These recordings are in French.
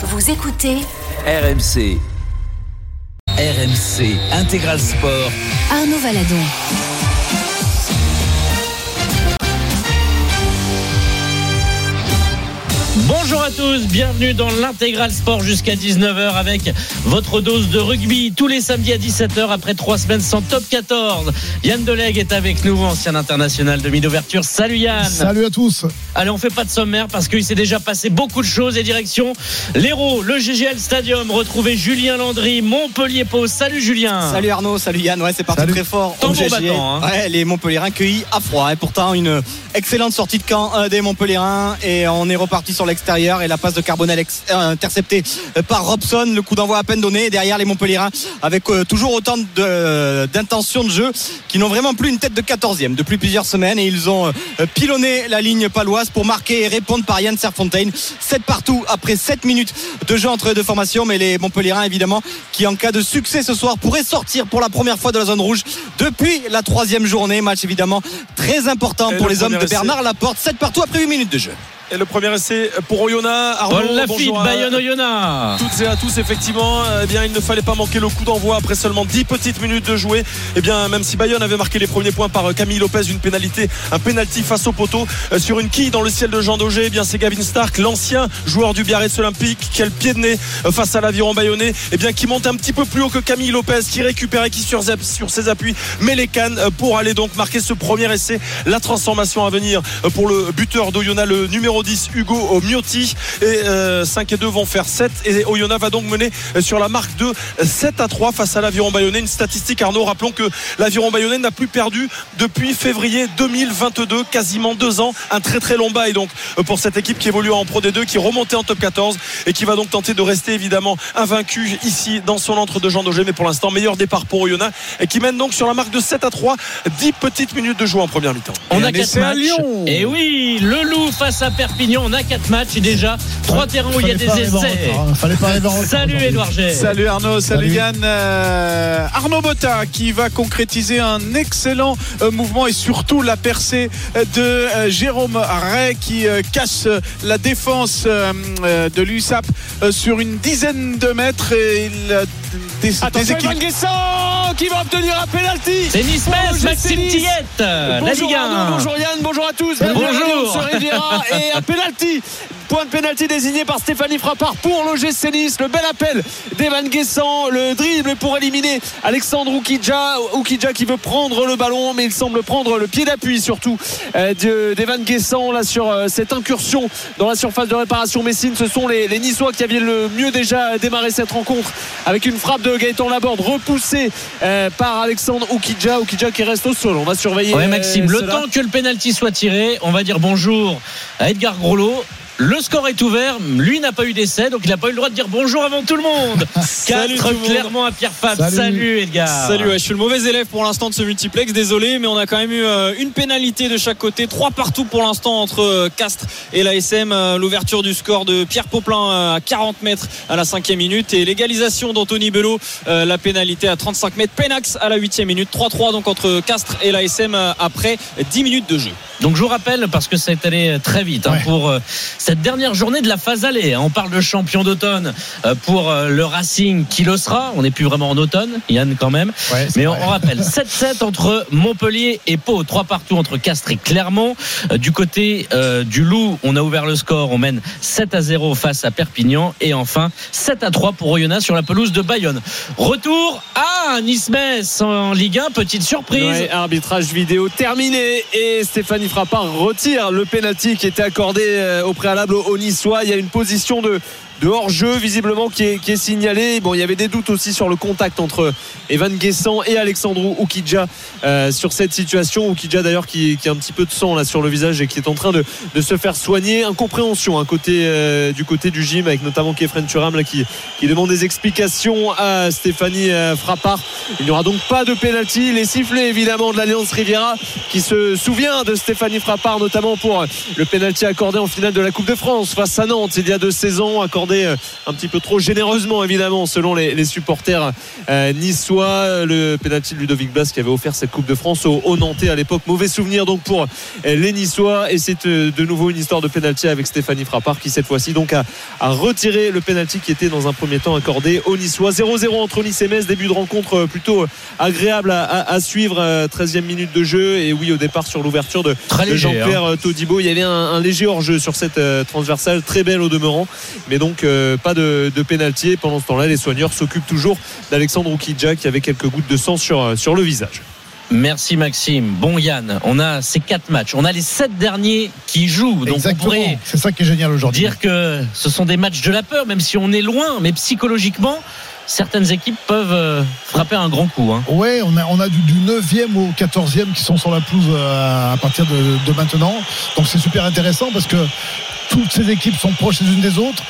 Vous écoutez RMC. RMC Intégral Sport. Arnaud Valadon. Bonjour à tous, bienvenue dans l'intégral sport jusqu'à 19h avec votre dose de rugby tous les samedis à 17h après trois semaines sans top 14. Yann Delegue est avec nous, ancien international de mi-d'ouverture. Salut Yann. Salut à tous. Allez, on fait pas de sommaire parce qu'il s'est déjà passé beaucoup de choses et direction l'Hérault, le GGL Stadium. Retrouvez Julien Landry, Montpellier Pau. Salut Julien. Salut Arnaud, salut Yann. Ouais, c'est parti Salut. très fort. au Tambour GGL. battant, hein. Ouais, les Montpellierins cueillis à froid. Et pourtant, une excellente sortie de camp euh, des Montpellierins. Et on est reparti sur l'extérieur. Et la passe de Carbonel euh, interceptée euh, par Robson. Le coup d'envoi à peine donné. Et derrière les Montpellierins, avec euh, toujours autant de- d'intention de, jeu, qui n'ont vraiment plus une tête de 14e depuis plusieurs semaines. Et ils ont pilonné la ligne paloise pour marquer et répondre par Yann Serfontaine. 7 partout après 7 minutes de jeu entre les deux formations. Mais les Montpellierins, évidemment, qui en cas de succès ce soir pourraient sortir pour la première fois de la zone rouge depuis la troisième journée. Match évidemment très important Et pour le les hommes de. Bernard Laporte. 7 partout après 8 minutes de jeu. Et le premier essai pour Oyonnax. Arnaud, Paul Lafitte, Bayonne Oyonnax. toutes et à tous, effectivement, eh bien, il ne fallait pas manquer le coup d'envoi après seulement 10 petites minutes de jouer. Eh bien, même si Bayonne avait marqué les premiers points par euh, Camille Lopez, une pénalité, un pénalty face au poteau euh, sur une quille dans le ciel de Jean Daugé. Eh bien, c'est Gavin Stark, l'ancien joueur du Biarritz Olympique, qui a le pied de nez euh, face à l'aviron bayonnais. Eh bien, qui monte un petit peu plus haut que Camille Lopez, qui récupère et qui sur, sur ses appuis met les cannes pour aller donc marquer ce premier essai. La transformation à venir pour le buteur d'Oyonnax, le numéro 10, Hugo Miotti. Et euh, 5 et 2 vont faire 7. Et Oyonnax va donc mener euh, sur la marque de 7 à 3 face à l'aviron bayonnais. Une statistique, Arnaud, rappelons que l'aviron bayonnais n'a plus perdu depuis février 2022, quasiment deux ans. Un très très long bail donc euh, pour cette équipe qui évolue en Pro D2, qui est remontée en top 14 et qui va donc tenter de rester évidemment invaincu ici dans son entre de Jean Daugé. Mais pour l'instant, meilleur départ pour Oyonnax et qui mène donc sur la marque de 7 à 3. 10 petites minutes de jeu en première mi-temps. On Et a un 4 essai à matchs. Lyon. Et oui, le Loup face à Perpignan. On a 4 matchs et déjà 3 terrains où il y a des essais. hein. Fallait pas arriver en retard Salut. Edouard G. Salut Arnaud, salut, Salut. Yann. Euh, Arnaud Botta qui va concrétiser un excellent euh, mouvement et surtout la percée euh, de euh, Jérôme Ray qui euh, casse euh, la défense euh, euh, de l'USAP euh, sur une dizaine de mètres et il des, déséquilibre. Guessant qui va obtenir un penalty. C'est Nice GC Maxime. Tillette. La Bonjour Ligue 1. Arnaud, bonjour Yann, bonjour à tous. Bonjour. À Riviera et un penalty. Point de penalty désigné par Stéphanie Frappard pour l'OGC Nice. Le bel appel d'Evan Guessant, le dribble pour éliminer Alexandre Oukidja. Oukidja qui veut prendre le ballon, mais il semble prendre le pied d'appui surtout euh, de- d'Evan Guessant là sur euh, cette incursion dans la surface de réparation Messine. Ce sont les, les Niçois qui avaient le mieux déjà démarré cette rencontre avec une frappe de Gaëtan Laborde repoussée euh, par Alexandre Oukidja. Oukidja qui reste au sol. On va surveiller. Ouais, Maxime, le cela. temps que le penalty soit tiré, on va dire bonjour à Edgar Groslo. Le score est ouvert. Lui n'a pas eu d'essai, donc il n'a pas eu le droit de dire bonjour avant tout le monde. Salut 4 tout le monde. clairement à Pierre Fab. Salut, Salut. Edgar. Salut, ouais, je suis le mauvais élève pour l'instant de ce multiplex, désolé, mais on a quand même eu euh, une pénalité de chaque côté, trois partout pour l'instant entre euh, Castres et la SM. euh, L'ouverture du score de Pierre Poplin à 40 mètres à la cinquième minute et l'égalisation d'Anthony Bello, euh, la pénalité à 35 mètres. Penax à la huitième minute, 3-3 donc entre Castres et la SM euh, après 10 minutes de jeu. Donc je vous rappelle, parce que ça est allé très vite, hein, pour cette dernière journée de la phase allée. hein. On parle de champion d'automne euh, pour euh, le Racing qui le sera. On n'est plus vraiment en automne, Yann quand même. Ouais, Mais on, rappelle 7-7 entre Montpellier et Pau, 3 partout entre Castres et Clermont. Euh, du côté euh, du Loup, on a ouvert le score, on mène 7 à 0 face à Perpignan et enfin 7 à 3 pour Oyonnax sur la pelouse de Bayonne. Retour à Nice-Metz en Ligue 1, petite surprise. Ouais, arbitrage vidéo terminé et Stéphanie Frappard retire le penalty qui était accordé au préalable au Niçois. Il y a une position de, de hors-jeu visiblement qui est, signalée. Bon, il y avait des doutes aussi sur le contact entre Evan Guessant et Alexandro Oukidja euh, sur cette situation. Oukidja d'ailleurs qui, a un petit peu de sang là sur le visage et qui est en train de, se faire soigner. Incompréhension hein, euh, du côté du gym avec notamment Kefren Turam qui, demande des explications à Stéphanie euh, Frappard. Il n'y aura donc pas de penalty. Les sifflets évidemment de l'Alliance Riviera qui se souvient de Stéphanie Frappard notamment pour le penalty accordé en finale de la Coupe de France face à Nantes il y a deux saisons accordé euh, un petit peu trop généreusement évidemment selon les, les supporters euh, niçois. Le pénalty de Ludovic Blas qui avait offert cette Coupe de France au, au Nantais à l'époque. Mauvais souvenir donc pour euh, les Niçois et c'est euh, de nouveau une histoire de pénalty avec Stéphanie Frappard qui cette fois-ci donc a, a retiré le pénalty qui était dans un premier temps accordé aux Niçois. 0-0 entre Nice et Metz, début de rencontre plutôt agréable à, à- à suivre. euh, 13e minute de jeu et oui au départ sur l'ouverture de, hein. Jean-Pierre euh, Todibo. Il y avait un, un léger hors-jeu sur cette transversale, très belle au demeurant, mais donc euh, pas de, de pénalty. Et Pendant ce temps-là, les soigneurs s'occupent toujours d'Alexandre Oukidja qui avait quelques gouttes de sang sur, euh, sur le visage. Merci Maxime. Bon Yann, on a ces quatre matchs. On a les sept derniers qui jouent. Donc on Exactement. pourrait C'est ça qui est génial aujourd'hui. dire que ce sont des matchs de la peur, même si on est loin, mais psychologiquement, certaines équipes peuvent euh, frapper un grand coup. hein. Ouais, on a, on a du, du 9e au 14e qui sont sur la pelouse à partir de, de maintenant. Donc c'est super intéressant parce que toutes ces équipes sont proches les unes des autres.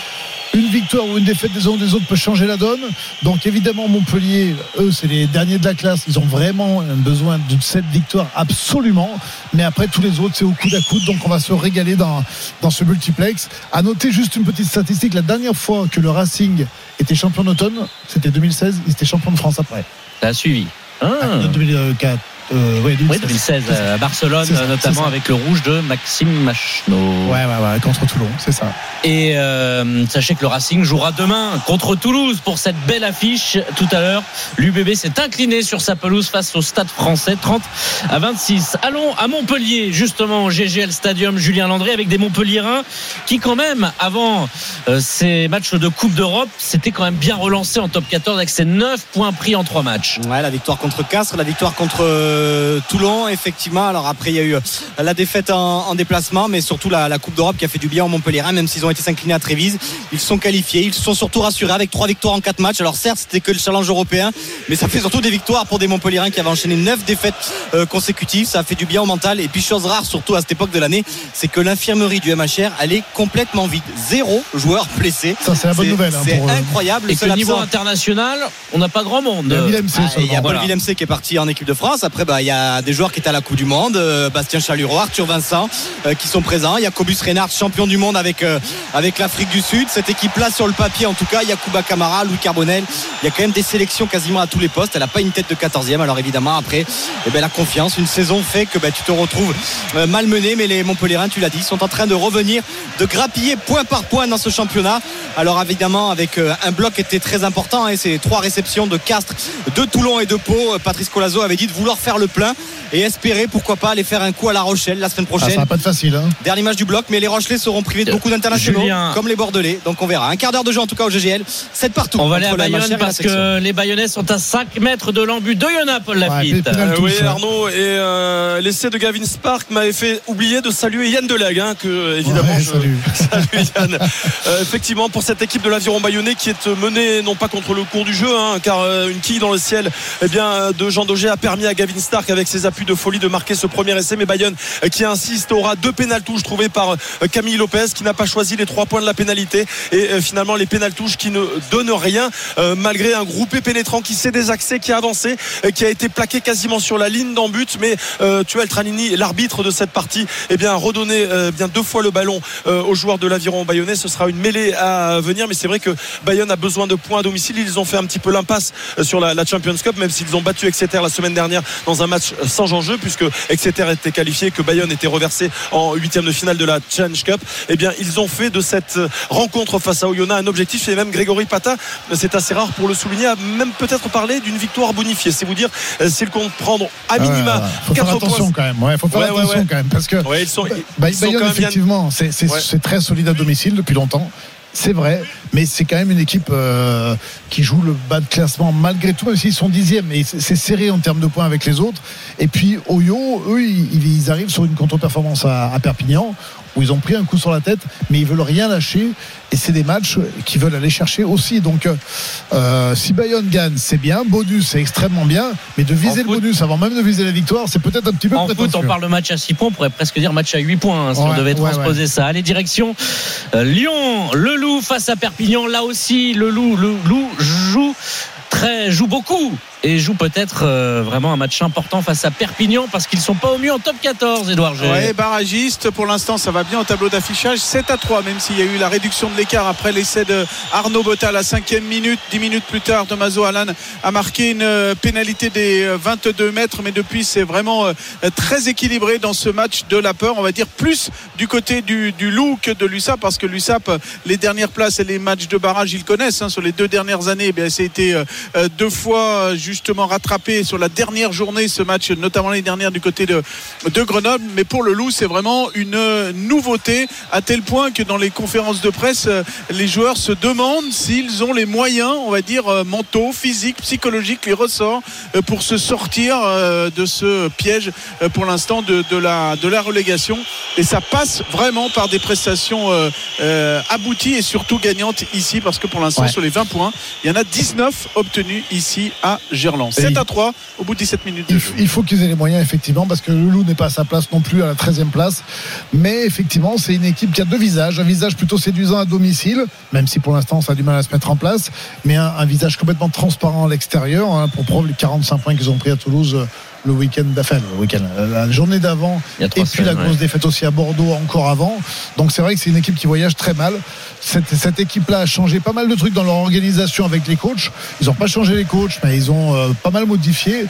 Une victoire ou une défaite des uns ou des autres peut changer la donne. Donc évidemment, Montpellier, eux, c'est les derniers de la classe. Ils ont vraiment besoin de cette victoire absolument. Mais après, tous les autres, c'est au coude à coude. Donc on va se régaler dans, dans ce multiplex. À noter juste une petite statistique. La dernière fois que le Racing était champion d'automne, c'était 2016. Il était champion de France après. Ça a suivi. Ah. Ah, 2004. Euh, ouais, 2016. Oui, 2016 euh, à Barcelone, ça, euh, notamment avec le rouge de Maxime Machno. Ouais, ouais, ouais, contre Toulon, c'est ça. Et euh, sachez que le Racing jouera demain contre Toulouse pour cette belle affiche. Tout à l'heure, l'UBB s'est incliné sur sa pelouse face au Stade français, 30 à 26. Allons à Montpellier, justement, au GGL Stadium, Julien Landré, avec des Montpelliérains qui, quand même, avant euh, ces matchs de Coupe d'Europe, s'étaient quand même bien relancés en top 14 avec ses 9 points pris en 3 matchs. Ouais, la victoire contre Castres, la victoire contre euh, Toulon, effectivement. Alors après, il y a eu euh, la défaite en, en déplacement, mais surtout la, la Coupe d'Europe qui a fait du bien aux Montpellierins, même s'ils ont été s'incliner à Trévise. Ils sont qualifiés, ils se sont surtout rassurés avec trois victoires en quatre matchs. Alors certes, c'était que le challenge européen, mais ça fait surtout des victoires pour des Montpellierins qui avaient enchaîné neuf défaites euh, consécutives. Ça a fait du bien au mental. Et puis chose rare, surtout à cette époque de l'année, c'est que l'infirmerie du MHR, elle est complètement vide. Zéro joueur blessé. Ça, c'est la bonne C'est- nouvelle. hein, C'est incroyable. Le Et que seul niveau international, on n'a pas grand monde. il y a ah, Il y a seulement. Paul Voilà. Villemc qui est parti en équipe de France. Après, bah, il y a des joueurs qui étaient à la Coupe du Monde, euh, Bastien Chalureau, Arthur Vincent, euh, qui sont présents. Il y a Cobus Reynard, champion du monde avec, euh, avec l'Afrique du Sud. Cette équipe-là, sur le papier, en tout cas, il y a Kuba Camara, Louis Carbonel. Il y a quand même des sélections quasiment à tous les postes. Elle n'a pas une tête de 14e. Alors évidemment, après, eh ben, la confiance, une saison fait que ben, tu te retrouves malmené. Mais les Montpellierins, tu l'as dit, sont en train de revenir, de grappiller point par point dans ce championnat. Alors évidemment, avec un bloc qui était très important, hein, c'est trois réceptions de Castres, de Toulon et de Pau. Patrice Colazo avait dit de vouloir faire le plein et espérer pourquoi pas aller faire un coup à La Rochelle la semaine Ah, ça prochaine. va pas être facile. Hein. Dernière match du bloc, mais les Rochelais seront privés de beaucoup d'internationaux, Julien. comme les Bordelais. Donc on verra. Un quart d'heure de jeu en tout cas au GGL. C'est partout. On va aller à Bayonne parce que les Bayonnais sont à 5 mètres de l'embut de Yona, Paul Lafitte. Ouais, Euh, oui, ouais. Arnaud, et euh, l'essai de Gavin Spark m'avait fait oublier de saluer Yann Delag, hein, que évidemment Ouais, je salut. salue Yann. Euh, effectivement, pour cette équipe de l'Aviron Bayonnais qui est menée non pas contre le cours du jeu, hein, car euh, une quille dans le ciel eh bien, de Jean Daugé a permis à Gavin Stark avec ses appuis de folie de marquer ce premier essai. Mais Bayonne euh, qui insiste aura deux pénaltouches trouvées par euh, Camille Lopez qui n'a pas choisi les trois points de la pénalité et euh, finalement les pénaltouches qui ne donnent rien malgré un groupé pénétrant qui s'est désaxé, qui a avancé, qui a été plaqué quasiment sur la ligne d'en but. Mais Tuel Tranini, l'arbitre de cette partie, eh bien, a redonné bien deux fois le ballon aux joueurs de l'Aviron Bayonnais. Ce sera une mêlée à venir, mais c'est vrai que Bayonne a besoin de points à domicile. Ils ont fait un petit peu l'impasse sur la, la Champions Cup, même s'ils ont battu Exeter la semaine dernière dans un match sans enjeu, puisque Exeter était qualifié, que Bayonne était reversé en huitième de finale de la Challenge Cup. Eh bien, ils ont fait de cette euh, rencontre face à Oyonnax un objectif, et même Grégory Pata, c'est assez rare pour le souligner, a même peut-être parlé d'une victoire bonifiée. C'est vous dire euh, s'ils comptent prendre à minima Ouais, ouais, ouais. faut faire 4 attention points. quand même. Ouais, faut faire attention quand même parce que Ouais, ils sont, ils Bay- sont Bayonne quand même bien effectivement, c'est très solide à domicile depuis longtemps. C'est vrai, mais c'est quand même une équipe euh, qui joue le bas de classement malgré tout, même s'ils sont dixièmes. Et c'est serré en termes de points avec les autres. Et puis Oyo, eux, ils, arrivent sur une contre-performance à Perpignan où ils ont pris un coup sur la tête, mais ils veulent rien lâcher. Et c'est des matchs qu'ils veulent aller chercher aussi. Donc, euh, euh, si Bayonne gagne, c'est bien. Bonus, c'est extrêmement bien. Mais de viser En le foot- bonus avant même de viser la victoire, c'est peut-être un petit peu En foot, on parle de match à 6 points, on pourrait presque dire match à 8 points hein, si on devait ouais, transposer ça. Allez, direction euh, Lyon, le Loup face à Perpignan. Là aussi, le Loup, le Loup joue très joue beaucoup et jouent peut-être euh, vraiment un match important face à Perpignan parce qu'ils sont pas au mieux en top 14, Edouard G. Ouais, barragiste, pour l'instant ça va bien au tableau d'affichage 7 à 3 même s'il y a eu la réduction de l'écart après l'essai de Arnaud Botta à la cinquième minute 10 minutes plus tard Tomaso Alan a marqué une euh, pénalité des euh, 22 mètres mais depuis c'est vraiment euh, très équilibré dans ce match de la peur on va dire plus du côté du, du loup que de l'USAP parce que l'USAP euh, les dernières places et les matchs de barrage ils connaissent hein, sur les deux dernières années eh euh, euh, deux fois euh, justement rattrapé sur la dernière journée ce match notamment l'année dernière du côté de, de Grenoble mais pour le loup c'est vraiment une nouveauté à tel point que dans les conférences de presse euh, les joueurs se demandent s'ils ont les moyens on va dire euh, mentaux physiques psychologiques les ressorts euh, pour se sortir de ce piège pour l'instant de, de la, de la relégation et ça passe vraiment par des prestations abouties et surtout gagnantes ici parce que pour l'instant Ouais. sur les 20 points il y en a 19 obtenus ici à Gerland 7 à 3 au bout de 17 minutes Il, faut qu'ils aient les moyens, effectivement, parce que le Loup n'est pas à sa place non plus à la 13e place. Mais effectivement, c'est une équipe qui a deux visages. Un visage plutôt séduisant à domicile, même si pour l'instant ça a du mal à se mettre en place, mais un, un visage complètement transparent à l'extérieur, hein, pour preuve les 45 points qu'ils ont pris à Toulouse euh, le week-end d'affaire, le week-end, euh, la journée d'avant, et puis la grosse ouais. défaite aussi à Bordeaux encore avant. Donc c'est vrai que c'est une équipe qui voyage très mal. Cette, cette équipe-là a changé pas mal de trucs dans leur organisation avec les coachs. Ils n'ont pas changé les coachs, mais ils ont euh, pas mal modifié.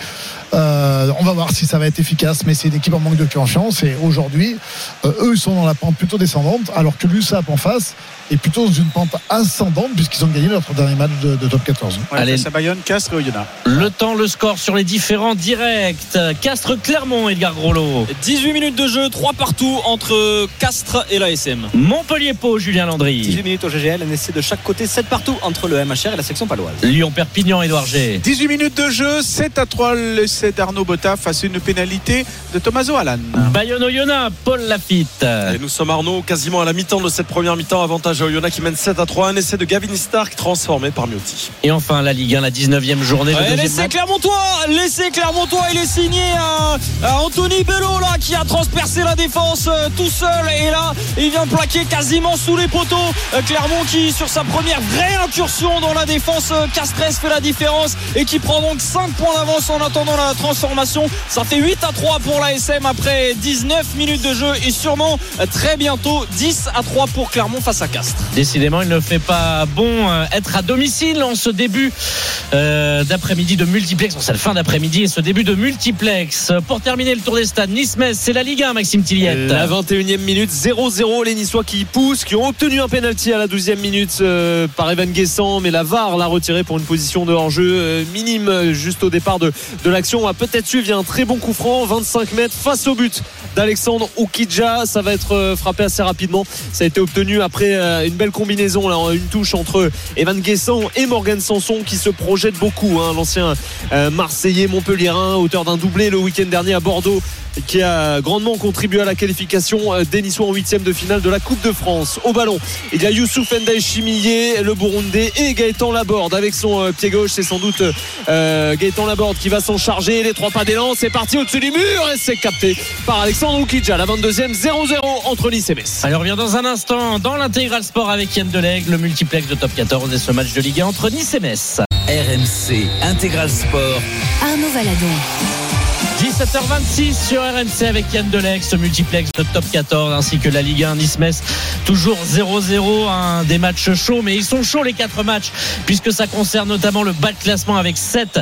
Euh, on va voir si ça va être efficace, mais c'est une équipe en manque de confiance. Et aujourd'hui, euh, eux, ils sont dans la pente plutôt descendante, alors que l'USAP en face est plutôt dans une pente ascendante, puisqu'ils ont gagné leur dernier match de, de top 14. Ouais, Allez. à Bayonne Castres et Oyonnax Le temps, le score sur les différents directs. Castres Clermont, Edgar Groslo. 18 minutes de jeu, 3 partout entre Castres et l'ASM. Montpellier Pau, Julien 18 Landry. minutes au GGL, un essai de chaque côté, 7 partout entre le MHR et la section paloise. Lyon Perpignan, Edouard G. 18 minutes de jeu 7 à 3 l'essai d'Arnaud Botta face à une pénalité de Tomaso Alan Bayonne Oyonnax, Paul Lafitte. Et nous sommes Arnaud quasiment à la mi-temps de cette première mi-temps. Avantage à Oyonnax qui mène 7 à 3. Un essai de Gavin Stark transformé par Miotti. Et enfin la Ligue 1, la 19e journée. le Ouais, L'essai. Clermontois, l'essai Clermontois, il est signé à, à Anthony Bello là qui a transpercé la défense euh, tout seul et là il vient plaquer quasiment sous les poteaux. Euh, Clermont qui sur sa première vraie incursion dans la défense euh, Castres fait la différence et qui prend donc 5 points d'avance en attendant la transformation. Ça fait 8 à 3 pour l'ASM après 19 minutes de jeu et sûrement euh, très bientôt 10 à 3 pour Clermont face à Castres. Décidément, il ne fait pas bon euh, être à domicile en ce début euh, d'après-midi de multiplex. La fin d'après-midi et ce début de multiplex. Pour terminer le tour des stades, Nice-Metz, c'est la Ligue 1, Maxime Tilliette. La 21e minute, 0-0. Les Niçois qui poussent, qui ont obtenu un penalty à la 12e minute euh, par Evan Guessant, mais la VAR l'a retiré pour une position de hors-jeu euh, minime euh, juste au départ de, de l'action. On va peut-être suivre. Un très bon coup franc, 25 mètres face au but d'Alexandre Oukidja. Ça va être frappé assez rapidement. Ça a été obtenu après une belle combinaison, là, une touche entre Evan Guessant et Morgan Sanson qui se projette beaucoup. hein. L'ancien Marseillais Montpellierin, auteur d'un doublé le week-end dernier à Bordeaux qui a grandement contribué à la qualification euh, des Niçois en huitième de finale de la Coupe de France. Au ballon, il y a Youssouf Chimillé, le Burundais, et Gaëtan Laborde avec son euh, pied gauche. C'est sans doute euh, Gaëtan Laborde qui va s'en charger. Les trois pas d'élan, c'est parti au-dessus du mur et c'est capté par Alexandre Oukidja. La 22e, 0-0 entre Nice et Metz. Allez, on revient dans un instant dans l'intégral sport avec Yann Delegue, le multiplex de top 14 et ce match de Ligue 1 entre Nice et Metz. RMC Intégral Sport. Arnaud Valadon. 17h26 sur RMC avec Yann ce multiplex de top 14 ainsi que la Ligue 1 Nice-Metz. Toujours 0-0, un des matchs chauds, mais ils sont chauds les quatre matchs puisque ça concerne notamment le bas de classement avec 7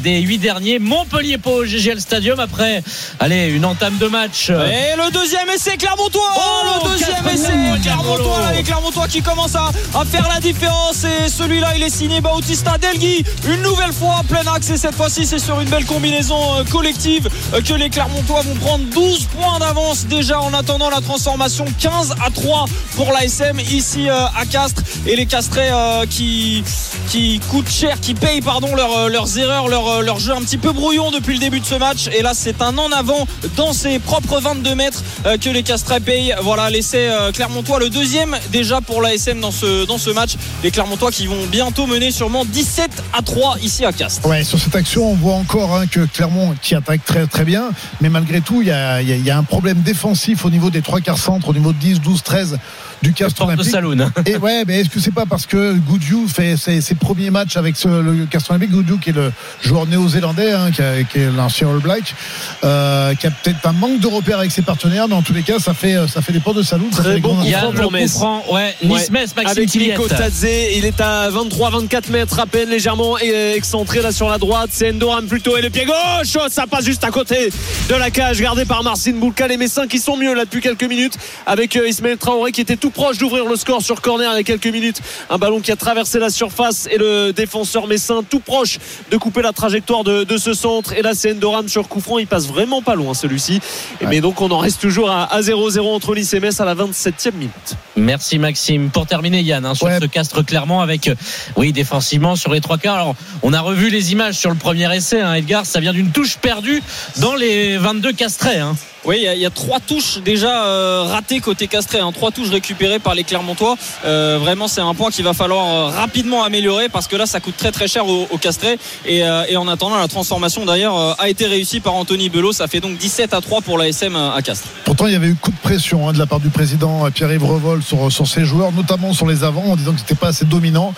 des 8 derniers. Montpellier Pau au GGL Stadium après, allez, une entame de match. Et le deuxième essai Clermontois Oh, Le deuxième essai Clermontois. Là, Les Clermontois qui commencent à, à faire la différence Et celui-là il est signé Bautista Delgui Une nouvelle fois plein axe Et cette fois-ci c'est sur une belle combinaison euh, collective euh, Que les Clermontois vont prendre 12 points d'avance Déjà en attendant la transformation 15 à 3 pour l'ASM Ici euh, à Castres Et les Castrais euh, qui, qui coûtent cher Qui payent pardon leur, euh, leurs erreurs leur, jeu un petit peu brouillon depuis le début de ce match Et là c'est un en avant dans ses propres 22 mètres que les Castrais payent. Voilà l'essai Clermontois, le deuxième déjà pour l'ASM dans ce, dans ce match. Les Clermontois qui vont bientôt mener sûrement 17 à 3 ici à Castres. Ouais, sur cette action, on voit encore hein, que Clermont qui attaque très très bien, mais malgré tout, il y a, y a- y a un problème défensif au niveau des trois quarts centres, au niveau de 10, 12, 13 du Castres Porte de Olympique. Saloon. Et ouais, mais est-ce que c'est pas parce que Goudjou fait ses, ses premiers matchs avec ce, le Castres Olympique, Goudjou qui est le joueur néo-zélandais, hein, qui, a- qui est l'ancien All Black, euh, qui a peut-être un manque de repères avec ses partenaires, en tous les cas, ça fait, ça fait des portes de Saloon. ça Très fait des bon coup franc pour coup Metz. ouais, Ouais. Nice-Metz, Maxime Avec. Nico Tadze, il est à 23-24 mètres à peine, légèrement euh, excentré là sur la droite. C'est Endoram plutôt et le pied gauche, oh, ça passe juste à côté de la cage gardée par Marcin Boulka. Les Messins qui sont mieux là depuis quelques minutes avec euh, Ismaël Traoré qui était tout proche d'ouvrir le score sur corner il y a quelques minutes. Un ballon qui a traversé la surface et le défenseur Messin tout proche de couper la trajectoire de, de ce centre. Et là, c'est Endoram sur coup franc. Il passe vraiment pas loin celui-ci. Mais donc, on en reste toujours à à 0-0 entre Nice et Metz à la 27e minute. Merci Maxime. Pour terminer Yann, hein, sur Ouais. ce Castres clairement avec, euh, oui, défensivement sur les trois quarts. Alors, on a revu les images sur le premier essai, hein, Edgar. Ça vient d'une touche perdue dans les 22 Castrés. Hein. Oui, il y, a- trois touches déjà euh, ratées côté Castré, hein. trois touches récupérées par les Clermontois. Euh, vraiment, c'est un point qu'il va falloir euh, rapidement améliorer parce que là, ça coûte très très cher au, Castré. Et, en attendant, la transformation d'ailleurs a été réussie par Anthony Belot. Ça fait donc 17 à 3 pour la SM à Castres. Pourtant, il y avait eu coup de pression hein, de la part du président Pierre-Yves Revol sur, sur ses joueurs, notamment sur les avants, en disant que c'était pas assez dominant.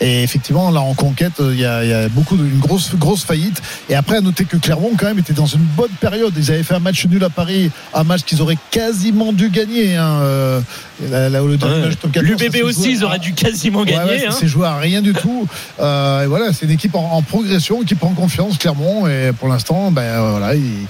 Et effectivement, là, en conquête, euh, il y a, il y a beaucoup de, une grosse, grosse faillite. Et après, à noter que Clermont, quand même, était dans une bonne période. Ils avaient fait un match nul à Paris, un match qu'ils auraient quasiment dû gagner. Hein, euh, là, là où le Ouais. match top 14, ça L'UBB aussi, ils à- auraient dû quasiment Ouais, gagner. ouais, ça hein. s'est joué à rien du tout. Euh, et voilà, c'est une équipe en, en progression qui prend confiance, Clermont. Et pour l'instant, ben, voilà, ils,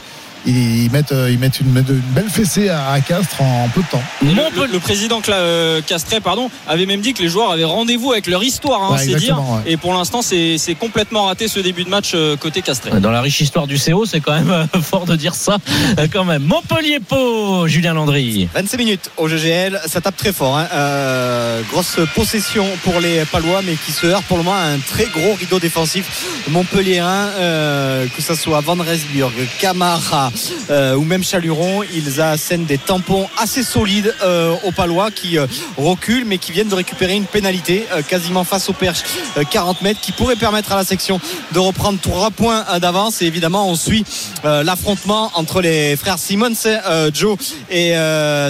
ils mettent, euh, ils mettent une, une belle fessée à, à Castres en, peu de temps. Le, Montpellier- le- le président Cla- euh, Castré pardon, avait même dit que les joueurs avaient rendez-vous avec leur histoire, hein, Ouais, c'est dire. ouais. Et pour l'instant, c'est complètement raté ce début de match euh, côté Castré. Dans la riche histoire du CO, c'est quand même euh, fort de dire ça, euh, quand même. Montpellier-Pau, Julien Landry. 25 minutes au GGL, ça tape très fort. hein. Euh, grosse possession pour les Palois, mais qui se heurte pour le moment à un très gros rideau défensif montpelliérain, euh, que ce soit Van Resburg, Camara euh, ou même Chaluron. Ils assènent des tampons assez solides euh, aux Palois qui euh, reculent, mais qui viennent de récupérer une pénalité quasiment face au perche, euh, 40 mètres, qui pourrait permettre à la section de reprendre trois points d'avance. Et évidemment, on suit l'affrontement entre les frères Simmons, euh, Joe et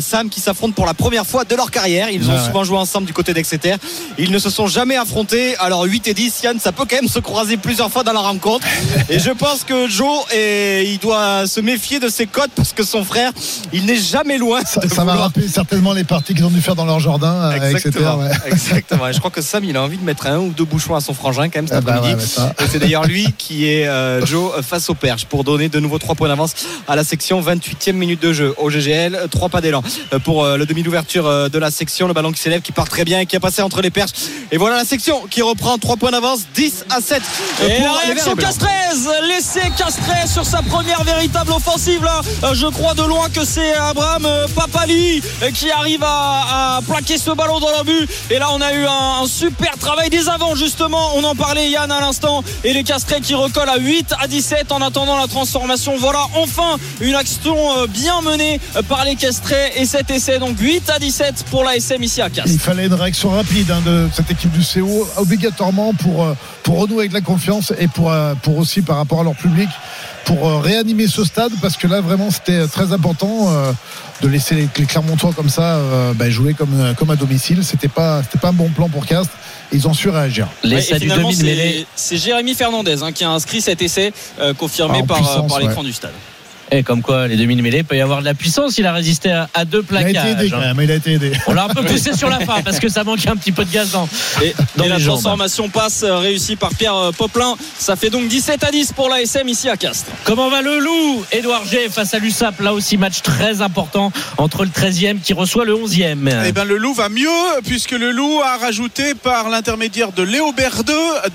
Sam qui s'affrontent pour la première fois de leur carrière. Ils ont ouais. souvent joué ensemble du côté d'Exeter. Ils ne se sont jamais affrontés. Alors 8 et 10, Yann, ça peut quand même se croiser plusieurs fois dans la rencontre. Et je pense que Joe, et il doit se méfier de ses cotes parce que son frère, il n'est jamais loin. Ça, de ça va rappeler certainement les parties qu'ils ont dû faire dans leur jardin, euh, etc. Exactement. ouais. Exactement. Et je crois que Sam, il a envie de mettre un ou deux bouchons à son frangin quand même cet Ah bah après-midi. bah c'est d'ailleurs lui qui est euh, Joe face au perche pour donner de nouveau 3 points d'avance à la section 28e minute de jeu au GGL 3 pas d'élan euh, pour euh, le demi d'ouverture de la section le ballon qui s'élève qui part très bien et qui a passé entre les perches et voilà la section qui reprend 3 points d'avance 10 à 7 euh, Et pour la réaction. Castrez, l'essai Castrez sur sa première véritable offensive Euh, Je crois de loin que c'est Abraham euh, Papali euh, qui arrive à, plaquer ce ballon dans le but. Et là on a eu un, super travail des avants justement. On en parlait Yann à l'instant. Et les Castrez qui recollent à 8 à 17 en attendant la transformation. Voilà enfin une action bien menée par les Castrez et cet essai donc 8 à 17 pour la SM ici à Castres. Il fallait une réaction rapide hein, de cette équipe du CO, obligatoirement pour, pour renouer avec la confiance et pour, pour aussi par rapport à leur public, pour euh, réanimer ce stade, parce que là, vraiment, c'était très important euh, de laisser les, Clermontois comme ça euh, bah, jouer comme, euh, comme à domicile. C'était pas, c'était pas un bon plan pour Castres. Ils ont su réagir. Ouais, c'est Jérémy Fernandez hein, qui a inscrit cet essai euh, confirmé Ah, par, l'écran ouais. du stade. Et comme quoi, les demi-mêlées, il peut y avoir de la puissance. Il a résisté à, à deux Il a été aidé quand hein. même, il a été aidé. On l'a un peu poussé sur la fin parce que ça manquait un petit peu de gaz dans, Et, dans et la jambes. transformation passe euh, réussie par Pierre euh, Poplin. Ça fait donc 17 à 10 pour la SM ici à Castres. Comment va le loup Édouard G face à l'USAP. Là aussi, match très important entre le 13e qui reçoit le 11e. Eh ben le loup va mieux puisque le loup a rajouté par l'intermédiaire de Léo Berdeux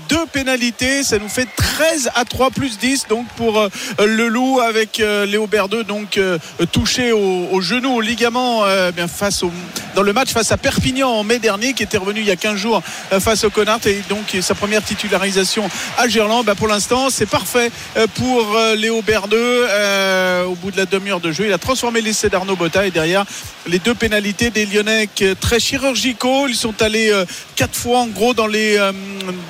deux pénalités. Ça nous fait 13 à 3 plus 10 donc pour euh, le loup avec euh, Léo Berdeux donc euh, touché au, au genou, au ligament euh, bien face au, dans le match face à Perpignan en mai dernier qui était revenu il y a 15 jours euh, face au Connard et donc sa première titularisation à Gerland. Ben, pour l'instant c'est parfait euh, pour euh, Léo Berdeux euh, au bout de la demi-heure de jeu. Il a transformé l'essai d'Arnaud Botta et derrière les deux pénalités des Lyonnais très chirurgicaux. Ils sont allés euh, quatre fois en gros dans les euh,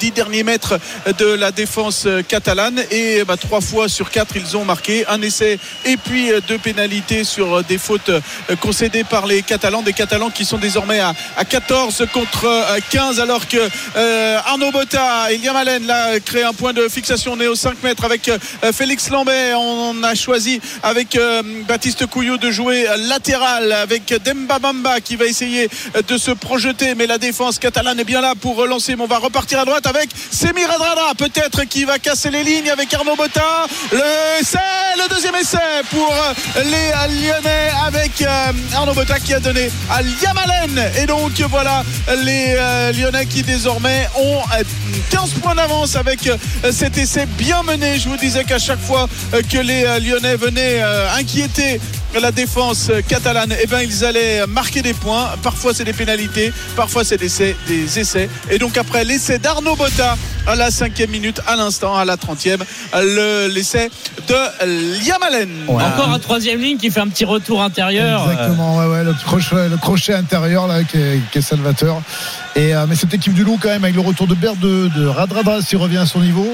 dix derniers mètres de la défense euh, catalane et bah, trois fois sur quatre ils ont marqué un essai et puis euh, deux pénalités sur euh, des fautes euh, concédées par les Catalans. Des Catalans qui sont désormais à, à 14 contre euh, 15 alors que euh, Arnaud Botta et Liam Allen là créent un point de fixation. On est aux 5 mètres avec Félix Lambert. On a choisi avec Baptiste Couillot de jouer latéral avec Demba Bamba qui va essayer de se projeter. Mais la défense catalane est bien là pour relancer. Mais on va repartir à droite avec Semir Adrada peut-être qui va casser les lignes avec Arnaud Botta. Le essai, le deuxième essai pour euh, les euh, Lyonnais avec euh, Arnaud Botta qui a donné à Liam Allen. Et donc voilà les Lyonnais qui désormais ont euh, 15 points d'avance avec cet essai bien mené. Je vous disais qu'à chaque fois que les Lyonnais venaient inquiéter la défense catalane, eh ben, ils allaient marquer des points. Parfois c'est des pénalités, parfois c'est des essais, des essais. Et donc après l'essai d'Arnaud Botta à la cinquième minute, à l'instant, à la 30e, le- l'essai de Liam Encore un troisième ligne qui fait un petit retour intérieur. Euh, Exactement, ouais, ouais, le, crochet, le crochet intérieur là, qui, est, qui est salvateur. Et, euh, mais cette équipe du Loup, quand même, avec le retour de Bert de, de Radradra, s'il revient à son niveau,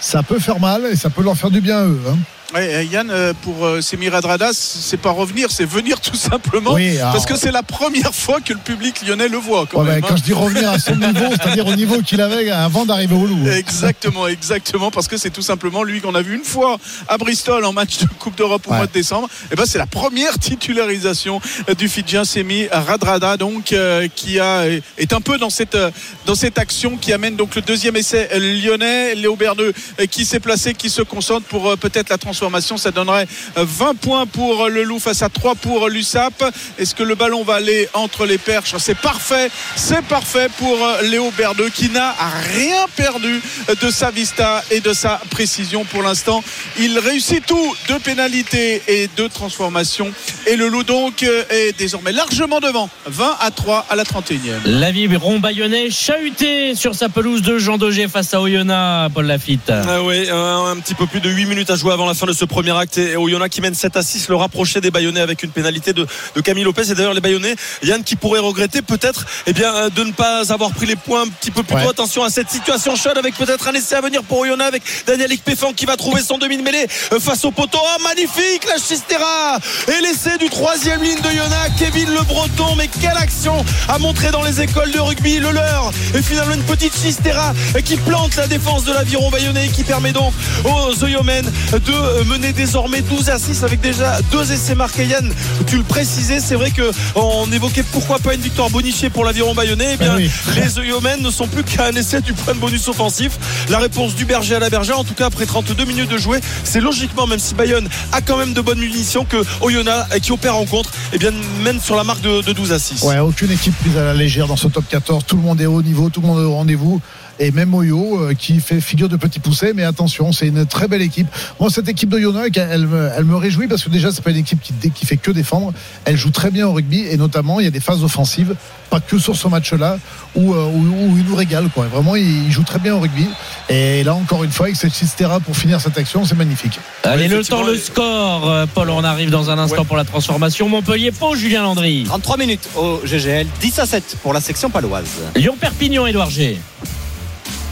ça peut faire mal et ça peut leur faire du bien à eux. hein. Ouais, euh, Yann, euh, pour euh, Semir Adradas, c'est pas revenir, c'est venir tout simplement. Oui, alors- parce que c'est la première fois que le public lyonnais le voit. Quand Ouais, même, bah, hein. quand je dis revenir à son niveau, c'est-à-dire au niveau qu'il avait avant d'arriver au Loup. Exactement, exactement, parce que c'est tout simplement lui qu'on a vu une fois à Bristol en match de Coupe d'Europe au Ouais. mois de décembre. Et ben c'est la première titularisation euh, du Fidjien Semi Radrada, donc euh, qui a est un peu dans cette dans cette action qui amène donc le deuxième essai lyonnais. Léo Berneux qui s'est placé, qui se concentre pour peut-être la transformation. Ça donnerait euh, 20 points pour euh, le Loup face à 3 pour l'USAP. Est-ce que le ballon va aller entre les perches? C'est parfait, c'est parfait pour euh, Léo Berneux qui n'a rien perdu de sa vista et de sa précision pour l'instant. Il réussit tout, deux pénalités et deux transformations. Et le Loup donc euh, est désormais largement devant, 20 à 3 à la 31e. L'aviron bayonnais chahuté sur sa pelouse de Jean Daugé face à Oyonnax, Paul Lafitte. Ah ouais, un, un petit peu plus de 8 minutes à jouer avant la fin de ce premier acte. Et Oyonnax qui mène 7 à 6 le rapproché des Bayonnais avec une pénalité de, de Camille Lopez. Et d'ailleurs les Bayonnais Yann qui pourrait regretter peut-être eh bien euh, de ne pas avoir pris les points un petit peu plus tôt. Attention à cette situation chaude avec peut-être un essai à venir pour Oyonnax avec Daniel Péfan qui va trouver son demi de mêlée euh, face au poteau. Oh, magnifique la Chistera! Et l'essai du troisième ligne de Oyonnax Kevin Le Breton. Mais quelle action à montrer dans les écoles de rugby. Le leur et finalement une petite Chistera euh, qui plante la défense de l'aviron bayonnais et qui permet donc aux Oyomen de euh, mener désormais 12 à 6 avec déjà deux essais marqués Yann tu le précisais c'est vrai que on évoquait pourquoi pas une victoire bonifiée pour l'aviron bayonnais eh bien Ah oui. les Oyomen ne sont plus qu'à un essai du point de bonus offensif la réponse du berger à la bergère en tout cas après 32 minutes de jouer c'est logiquement même si Bayonne a quand même de bonnes munitions que Oyonnax euh, qui opère en contre eh bien mène sur la marque de, de 12 à 6 Ouais, aucune équipe prise à la légère dans ce top 14. Tout le monde est au niveau, tout le monde est au rendez-vous. Et même Oyo euh, qui fait figure de petit poussé, mais attention, c'est une très belle équipe. Moi, cette équipe de Yonoak, elle, elle me, elle me réjouit parce que déjà, c'est pas une équipe qui, qui fait que défendre. Elle joue très bien au rugby et notamment, il y a des phases offensives, pas que sur ce match-là, où, euh, où, où il nous régale. Quoi. Vraiment, il, il joue très bien au rugby. Et là, encore une fois, avec cette Chistera pour finir cette action, c'est magnifique. Allez, le temps, le score. Euh, Paul, on arrive dans un instant Ouais. pour la transformation. Montpellier-Pau, Julien Landry. 33 minutes au GGL, 10 à 7 pour la section paloise. Lyon-Perpignan, Édouard G.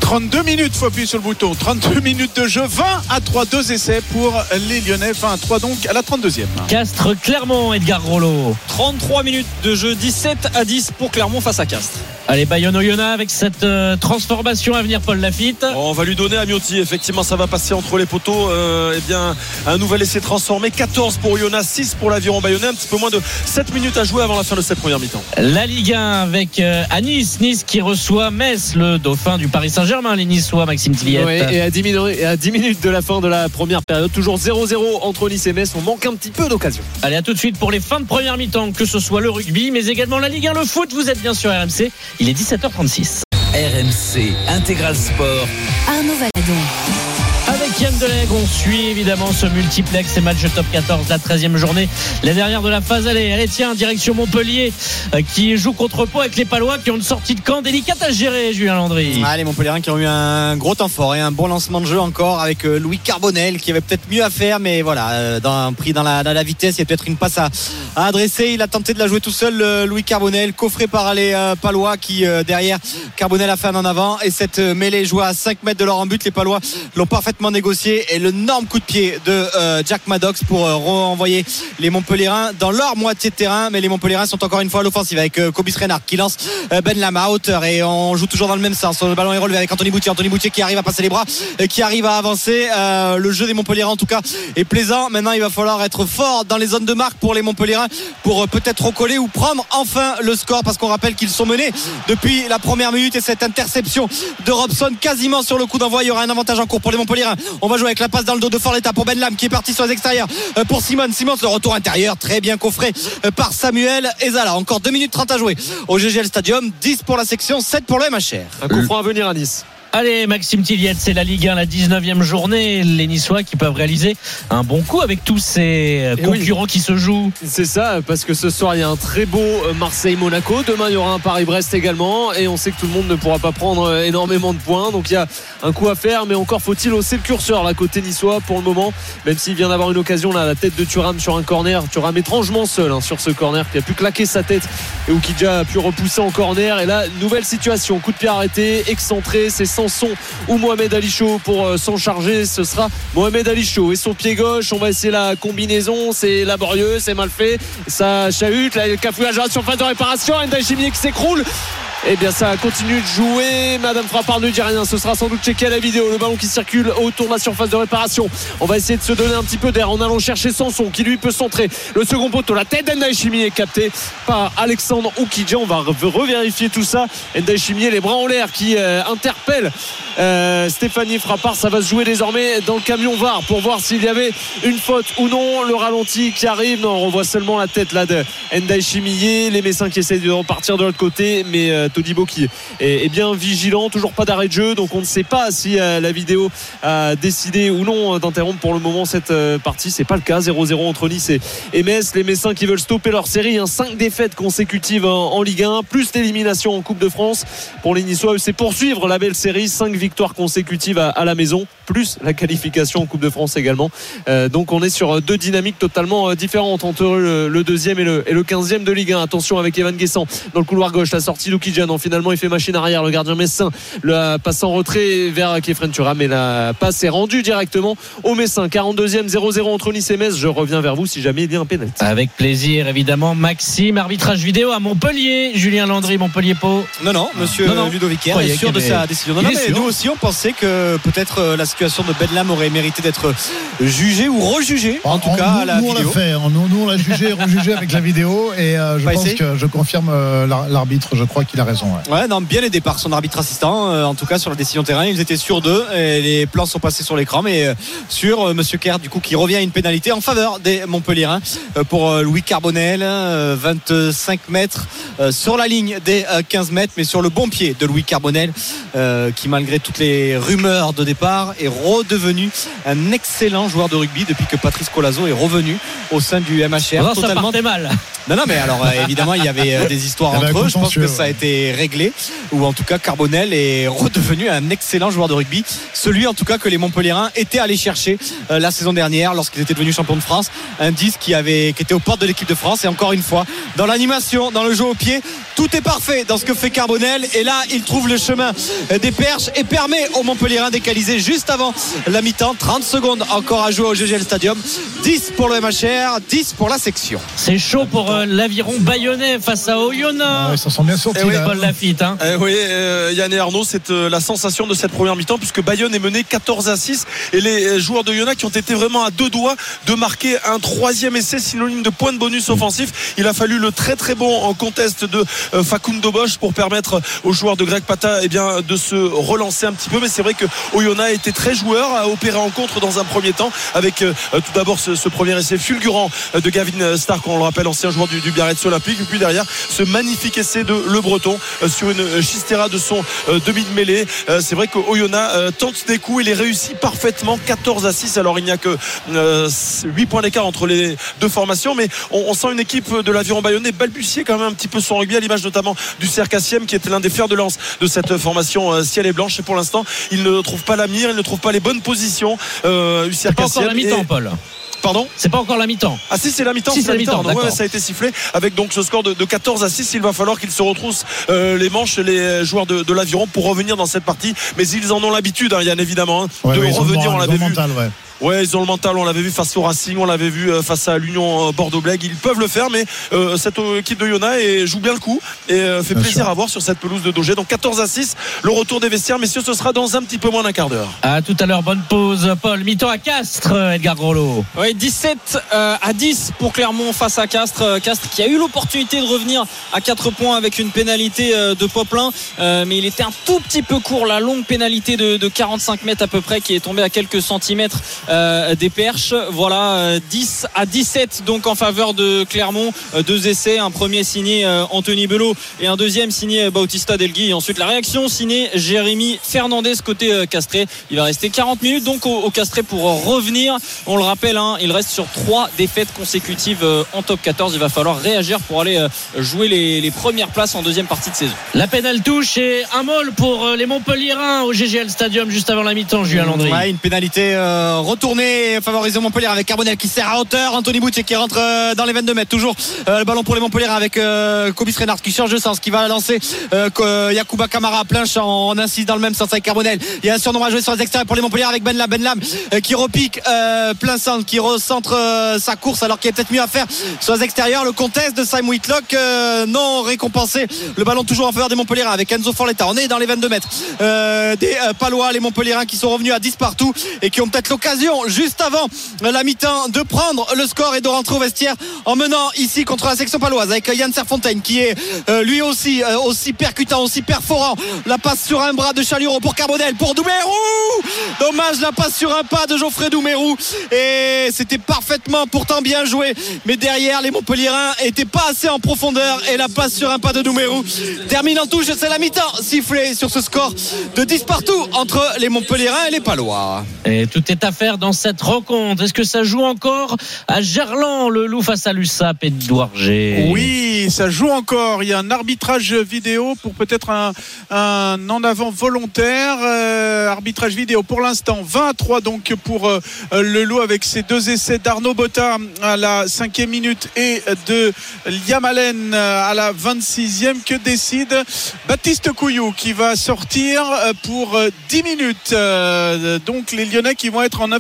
32 minutes, faut appuyer sur le bouton. 32 minutes de jeu, 20 à 3, deux essais pour les Lyonnais. 20 à 3 donc à la 32e. Castres-Clermont, Edgar Rollo. 33 minutes de jeu, 17 à 10 pour Clermont face à Castres. Allez, Bayonne-Oyonnax avec cette euh, transformation à venir, Paul Lafitte. On va lui donner à Miotti. Effectivement, ça va passer entre les poteaux. Euh, eh bien, un nouvel essai transformé. 14 pour Oyonnax, 6 pour l'aviron bayonnais. Un petit peu moins de 7 minutes à jouer avant la fin de cette première mi-temps. La Ligue 1 avec euh, à Nice, Nice qui reçoit Metz, le dauphin du Paris Saint-Germain, les Niçois, Maxime Tilliette. Ouais, et, à 10 minutes, et à 10 minutes de la fin de la première période, toujours 0-0 entre Nice et Metz. On manque un petit peu d'occasion. Allez, à tout de suite pour les fins de première mi-temps, que ce soit le rugby, mais également la Ligue 1, le foot. Vous êtes bien sur RMC. Il est 17h36. RMC Intégral Sport. Arnaud Valadon. Avec Yann Deleg, on suit évidemment ce multiplex et match top 14, la 13e journée, la dernière de la phase aller. Allez, tiens, direction Montpellier, euh, qui joue contre Pau avec les Palois qui ont une sortie de camp délicate à gérer, Julien Landry. Les Montpellierins qui ont eu un gros temps fort et un bon lancement de jeu encore avec euh, Louis Carbonel qui avait peut-être mieux à faire, mais voilà, euh, dans, pris dans la, dans la vitesse, il y a peut-être une passe à, adresser. Il a tenté de la jouer tout seul, Louis Carbonel, coffré par les Palois qui derrière Carbonel a fait un en avant et cette mêlée jouée à 5 mètres de leur en but. Les Palois l'ont parfaitement négocié négocier et le énorme coup de pied de euh, Jack Maddox pour euh, renvoyer les Montpellierins dans leur moitié de terrain. Mais les Montpellierins sont encore une fois à l'offensive avec euh, Kobus Renard qui lance euh, Ben Lama à hauteur et on joue toujours dans le même sens. Le ballon est relevé avec Anthony Boutier. Anthony Boutier qui arrive à passer les bras, qui arrive à avancer. Le jeu des Montpellierins en tout cas est plaisant. Maintenant, il va falloir être fort dans les zones de marque pour les Montpellierins pour peut-être recoller ou prendre enfin le score parce qu'on rappelle qu'ils sont menés depuis la première minute et cette interception de Robson quasiment sur le coup d'envoi. Il y aura un avantage en cours pour les Montpellierins. On va jouer avec la passe dans le dos de Forletta pour Ben Lam qui est parti sur les extérieurs Euh, pour Simon. Simon, le retour intérieur très bien coffré euh, par Samuel Ezala. Encore 2 minutes 30 à jouer au GGL Stadium. 10 pour la section, 7 pour le MHR. Un coup à venir à Nice. Allez, Maxime Tilliette, c'est la Ligue 1, la 19e journée. Les Niçois qui peuvent réaliser un bon coup avec tous ces euh, oui. concurrents qui se jouent. C'est ça, parce que ce soir il y a un très beau euh, Marseille-Monaco. Demain il y aura un Paris-Brest également. Et on sait que tout le monde ne pourra pas prendre euh, énormément de points. Donc il y a un coup à faire. Mais encore faut-il hausser le curseur là côté niçois pour le moment. Même s'il vient d'avoir une occasion là, la tête de Thuram sur un corner. Thuram étrangement seul hein, sur ce corner qui a pu claquer sa tête. Et Oukidja a pu repousser en corner. Et là, nouvelle situation. Coup de pied arrêté, excentré. C'est Sanson ou Mohamed Ali Chaud pour euh, s'en charger. Ce sera Mohamed Ali Chaud et son pied gauche. On va essayer la combinaison. C'est laborieux, c'est mal fait. Ça chahute. Là, le cafouillage à surface de réparation. Enda Chimier qui s'écroule. Eh bien, ça continue de jouer. Madame Frappard ne dit rien. Ce sera sans doute checké à la vidéo. Le ballon qui circule autour de la surface de réparation. On va essayer de se donner un petit peu d'air en allant chercher Sanson qui lui peut centrer. Le second poteau, la tête d'Enda Chimier est captée par Alexandre Oukidja. On va re- revérifier tout ça. Enda Chimier, les bras en l'air qui euh, interpelle euh, Stéphanie Frappard. Ça va se jouer désormais dans le camion VAR pour voir s'il y avait une faute ou non. Le ralenti qui arrive. Non, on revoit seulement la tête là de Enda Chimier. Les Messins qui essayent de repartir de l'autre côté. Mais euh, Todibo qui est, bien vigilant. Toujours pas d'arrêt de jeu. Donc on ne sait pas si euh, la vidéo a décidé ou non d'interrompre pour le moment cette euh, partie. C'est pas le cas. 0-0 entre Nice et, et Metz. Les Messins qui veulent stopper leur série. 5 défaites consécutives en, Ligue 1. Plus l'élimination en Coupe de France. Pour les Niçois, c'est poursuivre la belle série. 5 victoires consécutives à la maison. Plus la qualification en Coupe de France également. Euh, donc on est sur deux dynamiques totalement euh, différentes entre le, le deuxième et le, et le 15e de Ligue 1. Attention avec Evan Guessant dans le couloir gauche. La sortie d'Oukidjan. Non, finalement, il fait machine arrière. Le gardien Messin le passe en retrait vers Kefren Turam. Mais la passe est rendue directement au Messin. 42e 0-0 entre Nice et Metz. Je reviens vers vous si jamais il y a un pénalty. Avec plaisir, évidemment. Maxime, arbitrage vidéo à Montpellier. Julien Landry, Montpellier-Pau. Non, non, monsieur Non, non. Ludovic est sûr de sa décision. Non, non, mais sûr. nous aussi, on pensait que peut-être euh, la situation de Bedlam aurait mérité d'être jugée ou rejugée, en tout On- cas nous, à la nous, on l'a fait. On- Nous, nous, on l'a jugé, rejugé avec la vidéo. Et euh, je Pas pense essayé que je confirme euh, l'ar- l'arbitre. Je crois qu'il a raison. ouais. Ouais, non, bien aidé par son arbitre assistant, euh, en tout cas sur la décision terrain. Ils étaient sur deux et les plans sont passés sur l'écran, mais sur Monsieur Kerr, du coup, qui revient à une pénalité en faveur des Montpellierins euh, pour Louis Carbonel, euh, 25 mètres euh, sur la ligne des euh, 15 mètres, mais sur le bon pied de Louis Carbonel, qui malgré toutes les rumeurs de départ est redevenu un excellent joueur de rugby depuis que Patrice Colazo est revenu au sein du MHR. Ça totalement mal. Non, non, mais alors euh, évidemment, il y avait euh, des histoires entre eux. Je pense que ça a été réglé, ou en tout cas, Carbonel est redevenu un excellent joueur de rugby. Celui, en tout cas, que les Montpellierins étaient allés chercher euh, la saison dernière lorsqu'ils étaient devenus champions de France. Un disque qui, avait, qui était aux portes de l'équipe de France. Et encore une fois, dans l'animation, dans le jeu au pied, tout est parfait dans ce que fait Carbonel. Et là, il trouve le chemin des perches et permet aux Montpellierins d'égaliser juste avant la mi-temps. 30 secondes encore à jouer au GGL Stadium. 10 pour le MHR, 10 pour la section. C'est chaud pour euh, l'aviron bayonnais face à Oyonnax. Ah, ils s'en sont bien sortis. Eh oui, là. Paul Lafitte. Hein. Eh oui, euh, Yann et Arnaud, c'est euh, la sensation de cette première mi-temps puisque Bayonne est mené 14 à 6 et les euh, joueurs de Yona qui ont été vraiment à deux doigts de marquer un troisième essai synonyme de point de bonus offensif. Il a fallu le très très bon en contest de euh, Facundo Bosch pour permettre aux joueurs de Greg Pata eh bien, de se relancer un petit peu. Mais c'est vrai que Oyonnax a été très joueur, a opéré en contre dans un premier temps avec euh, tout d'abord ce, ce premier essai fulgurant de Gavin Stark, on le rappelle, ancien joueur du, du Biarritz Olympique. Et puis derrière, ce magnifique essai de Le Breton euh, sur une euh, chistera de son euh, demi de mêlée. C'est vrai que Oyonnax euh, tente des coups, il les réussit parfaitement 14 à 6. Alors il n'y a que euh, 8 points d'écart entre les deux formations, mais on, on sent une équipe de l'aviron bayonnais balbutier quand même un petit peu son rugby, à l'image notamment du Circassième qui était l'un des fers de lance de cette formation ciel et blanche. Et pour l'instant, il ne trouve pas la mire, il ne trouve pas les bonnes positions. Euh, pas encore la mi-temps, Et- Paul. Pardon? C'est pas encore la mi-temps. Ah si c'est la mi-temps, Si, c'est la mi-temps. d'accord. Ouais, ouais, ça a été sifflé. Avec donc ce score de, de 14 à 6. Il va falloir qu'ils se retroussent euh, les manches, les joueurs de, de l'aviron, pour revenir dans cette partie. Mais ils en ont l'habitude, hein, Yann, évidemment, hein, Ouais, de ouais, revenir. On l'avait vu. mental, ouais. Ouais, ils ont le mental. On l'avait vu face au Racing, on l'avait vu euh, face à l'Union euh, Bordeaux-Bègles. Ils peuvent le faire, mais euh, cette équipe de Yona et joue bien le coup et euh, fait Bien plaisir sûr. à voir sur cette pelouse de Dogé. Donc 14 à 6, le retour des vestiaires, messieurs, ce sera dans un petit peu moins d'un quart d'heure. À tout à l'heure, bonne pause, Paul. Mi-temps à Castres, Edgar Groslo. Ouais, 17 euh, à 10 pour Clermont face à Castres. Castres qui a eu l'opportunité de revenir à 4 points avec une pénalité de Poplin, mais il était un tout petit peu court. La longue pénalité de, de 45 mètres à peu près qui est tombée à quelques centimètres euh, des perches. Voilà, euh, 10 à 17 donc en faveur de Clermont. Euh, deux essais, un premier signé euh, Anthony Belot et un deuxième signé Bautista Delgui. Et ensuite la réaction signée Jérémy Fernandez côté euh, Castré. Il va rester 40 minutes donc au, au Castré pour revenir. On le rappelle, hein, il reste sur trois défaites consécutives euh, en top 14. Il va falloir réagir pour aller euh, jouer les, les premières places en deuxième partie de saison. La pénale touche et un mol pour euh, les Montpellierins au GGL Stadium juste avant la mi-temps, Julien Landry. Ouais, une pénalité euh, retournée favorisée Montpellier avec Carbonel qui sert à hauteur. Anthony Boutier qui rentre euh, dans les 22 mètres. Toujours euh, le ballon pour les Montpellier avec euh, Kobis Reinhardt qui change de sens, qui va lancer Yacouba Kamara plein champ. On insiste dans le même sens avec Carbonel. Il y a un surnombre à jouer sur les extérieurs pour les Montpellier avec Benlam. Benlam qui repique plein centre, qui recentre sa course alors qu'il y a peut-être mieux à faire sur les extérieurs. Le contest de Simon Whitlock non récompensé. Le ballon toujours en faveur des Montpellier avec Enzo Forletta. On est dans les 22 mètres. Des Palois, les Montpellierins qui sont revenus à 10 partout et qui ont peut-être l'occasion juste avant la mi-temps de prendre le score et de rentrer au vestiaire en menant ici contre la section paloise avec Yann Serfontaine qui est euh, lui aussi euh, aussi percutant, aussi perforant. La passe sur un bras de Chaluro pour Carbonel, pour Doumerou. Dommage la passe sur un pas de Geoffrey Doumerou et c'était parfaitement pourtant bien joué. Mais derrière les Montpellierins étaient pas assez en profondeur et la passe sur un pas de Doumerou termine en touche. C'est la mi-temps sifflé sur ce score de 10 partout entre les Montpellierins et les Palois. Et tout est à faire dans cette rencontre. Est-ce que ça joue encore à Gerland, le loup face à l'USAP, Edouard G? Oui, ça joue encore. Il y a un arbitrage vidéo pour peut-être un, un en avant volontaire. Euh, arbitrage vidéo pour l'instant 20 à 3 donc pour euh, le loup avec ses deux essais d'Arnaud Botta à la cinquième minute et de Liam Allen à la 26e. Que décide Baptiste Couillou qui va sortir euh, pour euh, 10 minutes? Donc les Lyonnais qui vont être en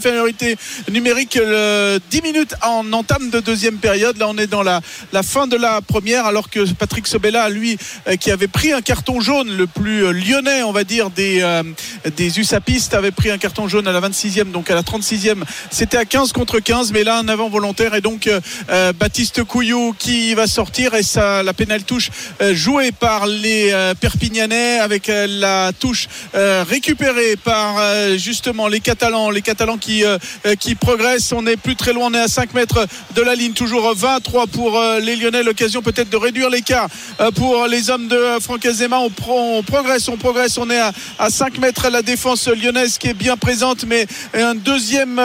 numérique euh, 10 minutes en entame de deuxième période. Là on est dans la, fin de la première alors que Patrick Sobella lui euh, qui avait pris un carton jaune le plus euh, lyonnais on va dire des, euh, des USAPistes avait pris un carton jaune à la 26e donc à la 36e c'était à 15 contre 15 mais là un avant volontaire et donc Baptiste Couillou qui va sortir et ça la pénale touche jouée par les Perpignanais avec la touche récupérée par justement les Catalans les Catalans qui, euh, euh, qui progressent on n'est plus très loin on est à 5 mètres de la ligne. Toujours 23 pour euh, les Lyonnais. L'occasion peut-être de réduire l'écart pour les hommes de Franck Azema. On, pro- on progresse on progresse. On est à, à 5 mètres. La défense lyonnaise qui est bien présente mais un deuxième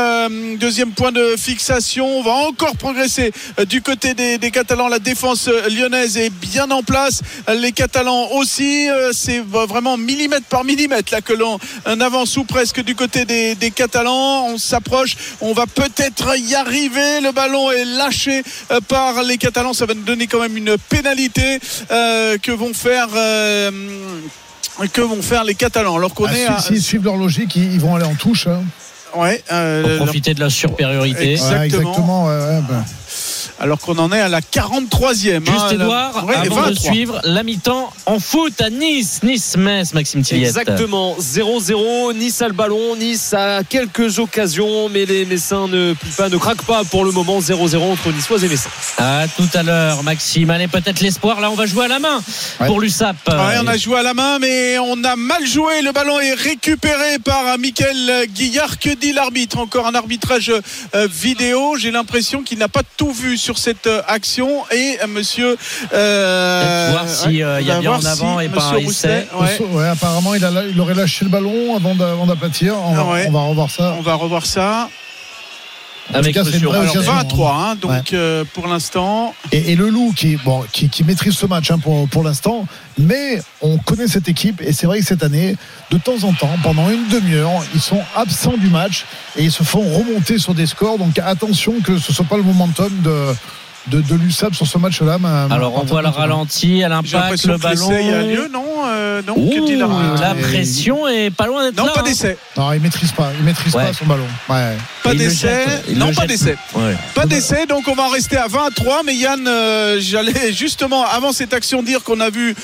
deuxième point de fixation. On va encore progresser du côté des, Catalans. La défense lyonnaise est bien en place. Les Catalans aussi c'est vraiment millimètre par millimètre là que l'on avance ou presque du côté des, des Catalans. On s'approche on va peut-être y arriver le ballon est lâché euh, par les Catalans ça va nous donner quand même une pénalité euh, que vont faire euh, que vont faire les Catalans alors qu'on Ah, est si- à, S'ils suivent leur logique, ils, ils vont aller en touche. hein. ouais, euh, Pour profiter de la supériorité. Ouais, Exactement. exactement. ouais, ouais, ben. Alors qu'on en est à la 43e Juste hein, la- Edouard, Ouais, avant de 23. suivre la mi-temps en foot à Nice, Nice-Metz, Maxime Tilliette. Exactement, 0-0. Nice a le ballon, Nice a quelques occasions, mais les Messins ne plient pas, ne craquent pas pour le moment. 0-0 entre Niçois et Messins. À tout à l'heure, Maxime. Allez, peut-être l'espoir. Là, on va jouer à la main Ouais. pour l'USAP. Ouais, on a joué à la main, mais on a mal joué. Le ballon est récupéré par Michael Guillard. Que dit l'arbitre? Encore un arbitrage euh, vidéo. J'ai l'impression qu'il n'a pas tout vu sur cette euh, action. Et euh, monsieur. euh, voir si, euh, il y a bien en avant si et pas un monsieur Rousselet, essai. ouais, Ouais, apparemment, il, a, il aurait lâché le ballon avant d'a- avant d'aplatir. On, Ah on va revoir ça. on va revoir ça. Avec En tout cas, c'est monsieur une vraie Rousselet. Alors occasion. 20 à 3, hein, donc Ouais. euh, pour l'instant. Et, et le loup qui, bon, qui, qui maîtrise ce match hein, pour, pour l'instant, mais on connaît cette équipe et c'est vrai que cette année, de temps en temps, pendant une demi-heure, ils sont absents du match et ils se font remonter sur des scores. Donc attention que ce soit pas le momentum de de, de l'USAP sur ce match-là. m'a- m'a Alors on voit le ralenti à l'impact, l'impression le que l'essai a ballon. lieu, non euh, Non, Ouh, la pression est pas loin d'être Non, là. pas hein. d'essai. Non, il maîtrise pas, il maîtrise Ouais. pas son ballon. Ouais. Pas d'essai. Non, pas d'essai. Ouais. Pas d'essai, donc on va en rester à 20 à 3. Mais Yann, euh, j'allais justement avant cette action dire qu'on a vu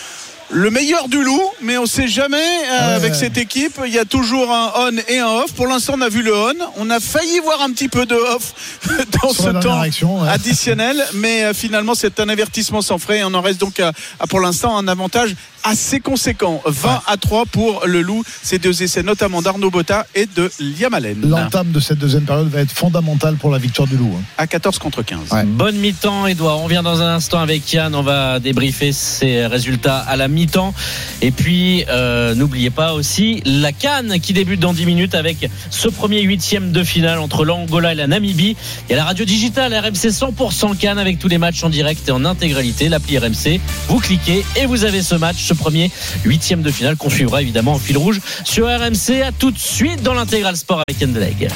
le meilleur du loup, mais on sait jamais euh, Ouais. avec cette équipe. Il y a toujours un on et un off. Pour l'instant, on a vu le on. On a failli voir un petit peu de off dans Sur ce temps action, ouais. additionnel, mais euh, finalement, c'est un avertissement sans frais. Et on en reste donc à, à, pour l'instant un avantage assez conséquent. 20 Ouais. à 3 pour le loup. Ces deux essais, notamment d'Arnaud Botta et de Liam Allen. L'entame de cette deuxième période va être fondamentale pour la victoire du Loup. hein. À 14 contre 15. Ouais. Bonne mi-temps, Edouard. On revient dans un instant avec Yann. On va débriefer ses résultats à la mi-temps. Et puis, euh, n'oubliez pas aussi la Cannes qui débute dans 10 minutes avec ce premier huitième de finale entre l'Angola et la Namibie. Il y a la radio digitale RMC 100% Cannes avec tous les matchs en direct et en intégralité. L'appli RMC. Vous cliquez et vous avez ce match, ce premier huitième de finale qu'on suivra évidemment en fil rouge sur RMC. À tout de suite dans l'intégral sport avec Yann Deleg.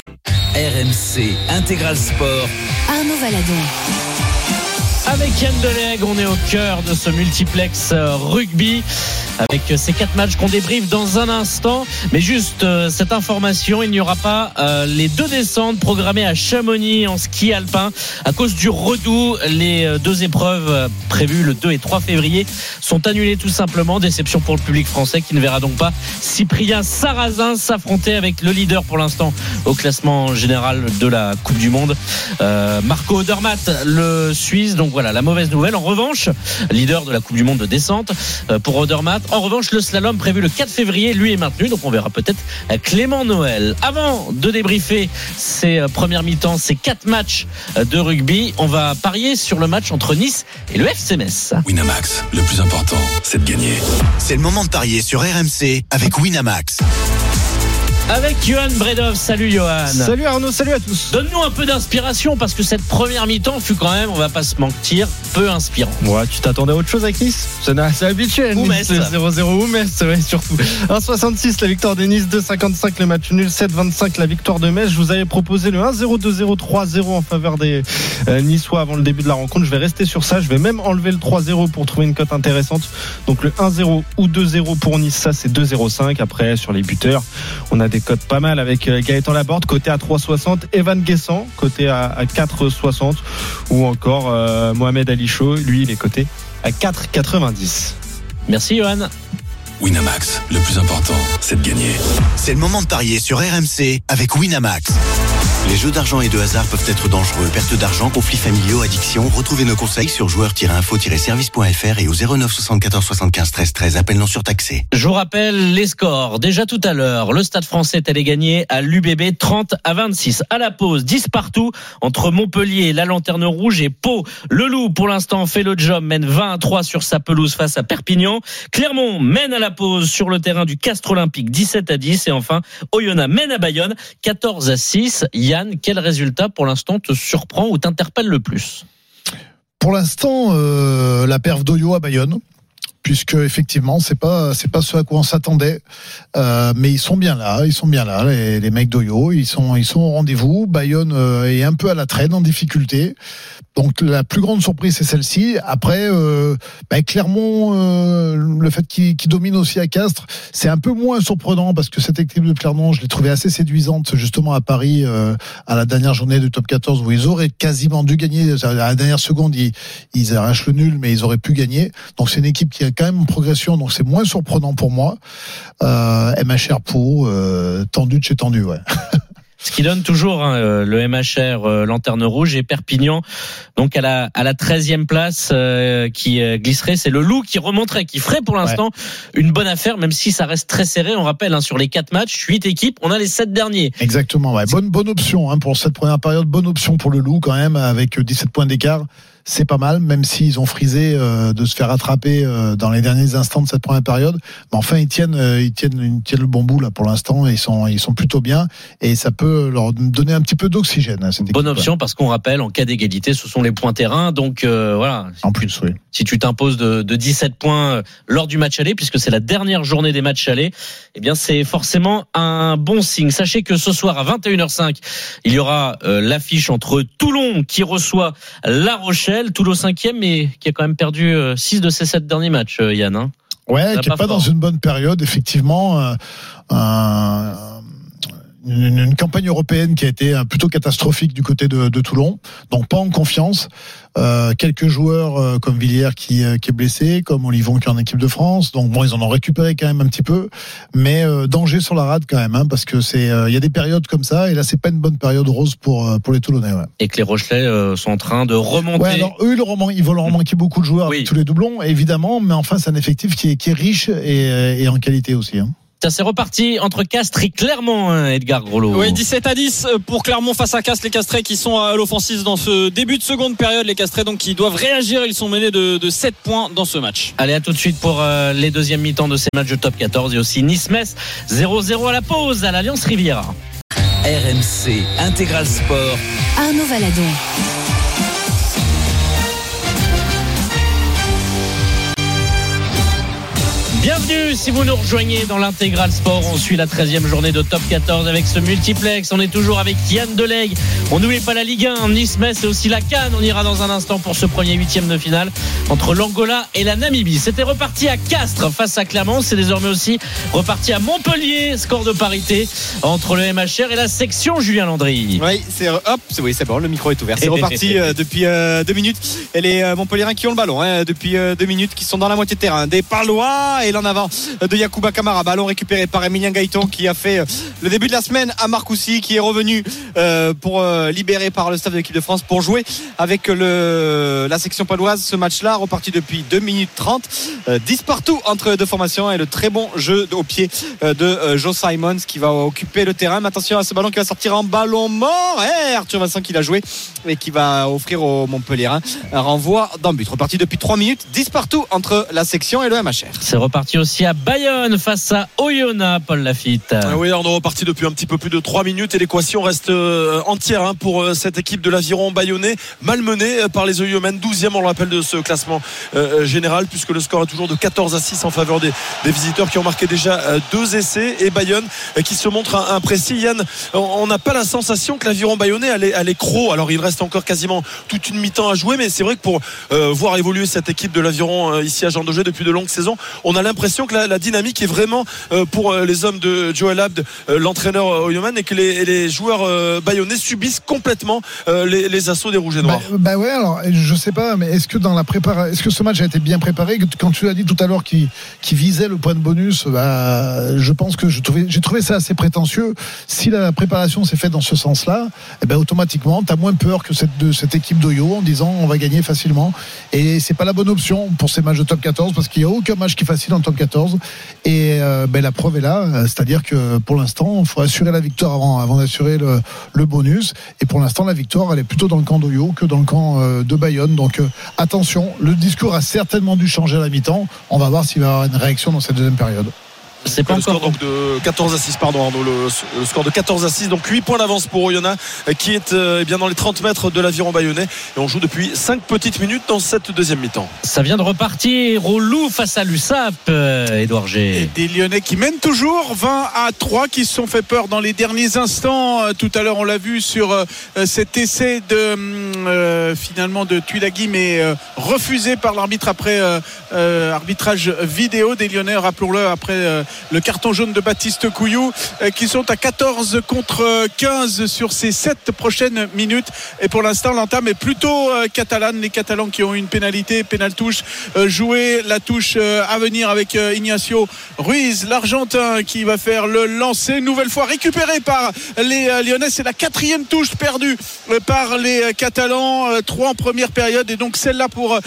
RMC Intégral Sport. Arnaud Valadon. Avec Yann Deleg, on est au cœur de ce multiplex euh, rugby avec euh, ces quatre matchs qu'on débriefe dans un instant. Mais juste euh, cette information, il n'y aura pas euh, les deux descentes programmées à Chamonix en ski alpin à cause du redout. Les euh, deux épreuves prévues le 2 et 3 février sont annulées tout simplement. Déception pour le public français qui ne verra donc pas Cyprien Sarrazin s'affronter avec le leader pour l'instant au classement général de la Coupe du Monde, euh, Marco Odermatt, le Suisse. Voilà, la mauvaise nouvelle. En revanche, leader de la Coupe du Monde de descente euh, pour Odermatt. En revanche, le slalom prévu le 4 février, lui est maintenu. Donc on verra peut-être Clément Noël. Avant de débriefer ces euh, premières mi-temps, ces quatre matchs euh, de rugby, on va parier sur le match entre Nice et le FC. Winamax, le plus important, c'est de gagner. C'est le moment de parier sur RMC avec Winamax. Avec Johan Bredov. Salut Johan. Salut Arnaud, salut à tous. Donne-nous un peu d'inspiration parce que cette première mi-temps fut quand même, on va pas se mentir, peu inspirant. Ouais, tu t'attendais à autre chose avec Nice? C'est habituel. Ou Nice, Metz. 0-0 ou Metz, ouais, surtout. 1,66 la victoire des Nice, 2,55 le match nul, 7,25 la victoire de Metz. Je vous avais proposé le 1-0, 2-0, 3-0 en faveur des euh, Niçois avant le début de la rencontre. Je vais rester sur ça. Je vais même enlever le 3-0 pour trouver une cote intéressante. Donc le 1-0 ou 2-0 pour Nice, ça c'est 2-0,5. Après, sur les buteurs, on a des cotes pas mal avec euh, Gaëtan Laborde, côté à 3,60. Evan Guessant, côté à, à 4,60. Ou encore euh, Mohamed Ali Chaud, lui, il est coté à 4,90. Merci Johan. Winamax, le plus important, c'est de gagner. C'est le moment de parier sur RMC avec Winamax. Les jeux d'argent et de hasard peuvent être dangereux. Perte d'argent, conflits familiaux, addiction. Retrouvez nos conseils sur joueurs-info-service.fr et au 09 74 75 13 13. Appel non surtaxé. Je vous rappelle les scores. Déjà tout à l'heure, le Stade français est allé gagner à l'UBB 30 à 26. À la pause, 10 partout entre Montpellier, la Lanterne Rouge et Pau. Le Loup, pour l'instant, fait le job, mène 20 à 3 sur sa pelouse face à Perpignan. Clermont mène à la pause sur le terrain du Castre Olympique 17 à 10. Et enfin, Oyonnax mène à Bayonne 14 à 6. Yann, quel résultat pour l'instant te surprend ou t'interpelle le plus? Pour l'instant, euh, la perf d'Oyo à Bayonne. Puisque effectivement, c'est pas c'est pas ce à quoi on s'attendait, Euh, mais ils sont bien là, ils sont bien là, les, mecs d'Oyo, ils sont ils sont au rendez-vous. Bayonne euh, est un peu à la traîne, en difficulté. Donc la plus grande surprise c'est celle-ci. Après, euh, bah, Clermont, le fait qu'il qu'il domine aussi à Castres, c'est un peu moins surprenant parce que cette équipe de Clermont, je l'ai trouvée assez séduisante justement à Paris à la dernière journée du Top 14 où ils auraient quasiment dû gagner. À la dernière seconde, ils, ils arrachent le nul, mais ils auraient pu gagner. Donc c'est une équipe qui est quand même en progression, donc c'est moins surprenant pour moi. Euh, MHR Pau, euh, tendu de chez tendu, ouais. Ce qui donne toujours hein, euh, le MHR euh, Lanterne Rouge et Perpignan donc à la à la 13e place euh, qui euh, glisserait c'est le Loup qui remonterait qui ferait pour l'instant une bonne affaire même si ça reste très serré on rappelle hein, sur les quatre matchs huit équipes on a les sept derniers Exactement, ouais. Bonne, bonne option hein, pour cette première période. Bonne option pour le Loup quand même, avec 17 points d'écart. C'est pas mal, même s'ils ont frisé euh, de se faire attraper euh, dans les derniers instants de cette première période. Mais enfin, ils tiennent, euh, ils tiennent, ils tiennent le bon bout là pour l'instant. Ils sont, ils sont plutôt bien et ça peut leur donner un petit peu d'oxygène. cette bonne option parce qu'on rappelle en cas d'égalité ce sont les points terrain donc voilà. En plus, oui. si tu t'imposes de, de 17 points lors du match aller, puisque c'est la dernière journée des matchs aller, eh bien c'est forcément un bon signe. Sachez que ce soir à 21h05, il y aura l'affiche entre Toulon qui reçoit La Rochelle. Toulon 5e, mais qui a quand même perdu 6 de ses 7 derniers matchs, euh, Yann. hein. Ouais, qui est pas pas dans une bonne période, effectivement. euh, un- une, une campagne européenne qui a été euh, plutôt catastrophique du côté de, de Toulon, donc pas en confiance. Euh, quelques joueurs euh, comme Villiers qui, euh, qui est blessé, comme Olivon qui est en équipe de France. Donc bon, ils en ont récupéré quand même un petit peu, mais euh, danger sur la rade quand même, hein, parce que c'est euh, il y a des périodes comme ça, et là c'est pas une bonne période rose pour euh, pour les Toulonnais. Ouais. Et que les Rochelais euh, sont en train de remonter. Ouais, alors eux, ils, leur ont man- ils vont leur manquer beaucoup de joueurs Oui. avec tous les doublons, évidemment, mais enfin, c'est un effectif qui est, qui est riche et, et en qualité aussi. Hein. Ça c'est reparti entre Castres et Clermont, hein, Edgar Groslo. Oui, 17 à 10 pour Clermont face à Castres. Les Castrés qui sont à l'offensive dans ce début de seconde période. Les Castrés donc qui doivent réagir. Ils sont menés de, de 7 points dans ce match. Allez, à tout de suite pour euh, les deuxièmes mi-temps de ces matchs de top 14 et aussi Nice-Metz 0-0 à la pause à l'Alliance Riviera. RMC Intégral Sport. Arnaud Valadon. Bienvenue si vous nous rejoignez dans l'intégral sport. On suit la 13e journée de top 14 avec ce multiplex. On est toujours avec Yann Delegue. On n'oublie pas la Ligue 1, Nice-Metz et aussi la Cannes. On ira dans un instant pour ce premier huitième de finale entre l'Angola et la Namibie. C'était reparti à Castres face à Clermont. C'est désormais aussi reparti à Montpellier. Score de parité entre le MHR et la section Julien Landry. Oui, c'est hop, c'est oui, c'est bon, le micro est ouvert. C'est reparti euh, depuis euh, deux minutes. Et les euh, qui ont le ballon hein, depuis euh, deux minutes, qui sont dans la moitié de terrain. Des Palois et l'en avant de Yacouba Kamara. Ballon récupéré par Emilien Gaëton qui a fait euh, le début de la semaine à Marcoussis, qui est revenu euh, pour euh, libéré par le staff de l'équipe de France pour jouer avec la section paloise. Ce match-là reparti depuis 2 minutes 30, euh, 10 partout entre deux formations et le très bon jeu au pied euh, de euh, Joe Simons qui va occuper le terrain. Mais attention à ce ballon qui va sortir en ballon mort. Et Arthur Vincent qui l'a joué et qui va offrir au Montpellierin un renvoi d'un but. Reparti depuis 3 minutes, 10 partout entre la section et le MHR. C'est reparti aussi à Bayonne face à Oyonnax, Paul Lafitte. Ah oui, on est reparti depuis un petit peu plus de 3 minutes et l'équation reste euh, entière hein, pour euh, cette équipe de l'aviron bayonnais, malmenée euh, par les Oyomens, 12e on le rappelle de ce classement général, puisque le score est toujours de 14 à 6 en faveur des, des visiteurs qui ont marqué déjà deux essais et Bayonne qui se montre imprécis. Yann, on- n'a pas la sensation que l'aviron bayonnais allait, allait croc. Alors il reste encore quasiment toute une mi-temps à jouer, mais c'est vrai que pour voir évoluer cette équipe de l'aviron ici à Jean Daugé depuis de longues saisons, on a l'impression que la, la dynamique est vraiment euh, pour euh, les hommes de Joel Abd, euh, l'entraîneur Oyoman, et que les, les joueurs bayonnais subissent complètement les, les assauts des rouges et Bah, noirs. bah ouais, alors je sais pas, mais est-ce que dans la préparation, est-ce que ce match a été bien préparé? Quand tu as dit tout à l'heure qu'il visait le point de bonus, bah, je pense que j'ai trouvé ça assez prétentieux. Si la préparation s'est faite dans ce sens-là, eh ben automatiquement, tu as moins peur que cette, de cette équipe d'Oyo en disant on va gagner facilement. Et c'est pas la bonne option pour ces matchs de top 14 parce qu'il n'y a aucun match qui est facile en top 14. Et euh, ben, la preuve est là, euh, c'est-à-dire que pour l'instant, il faut assurer la victoire avant, avant d'assurer le, bonus. Et pour l'instant, la victoire, elle est plutôt dans le camp d'Oyo que dans le camp euh, de Bayonne. Donc attention, le discours a certainement dû changer à la mi-temps. On va voir s'il va y avoir une réaction dans cette deuxième période. C'est pas le score donc de 14 à 6 pardon Arnaud le, le score de 14 à 6 donc 8 points d'avance pour Oyonnax qui est euh, eh bien dans les 30 mètres de l'aviron bayonnais et on joue depuis 5 petites minutes dans cette deuxième mi-temps Ça vient de repartir au loup face à l'USAP, euh, Édouard Et G. des Lyonnais qui mènent toujours 20 à 3 qui se sont fait peur dans les derniers instants. Euh, Tout à l'heure, on l'a vu sur cet essai de hum, euh, finalement de Tuilagi, mais euh, refusé par l'arbitre après euh, euh, arbitrage vidéo des Lyonnais. Rappelons-le après euh, le carton jaune de Baptiste Couillou, euh, qui sont à 14 contre 15 sur ces 7 prochaines minutes. Et pour l'instant, l'entame est plutôt euh, catalane. Les Catalans qui ont une pénalité, pénale touche, euh, jouer la touche à venir avec Ignacio Ruiz, l'Argentin qui va faire le lancer. Nouvelle fois récupéré par les Lyonnais. C'est la quatrième touche perdue par les Catalans. Trois en première période. Et donc celle-là pour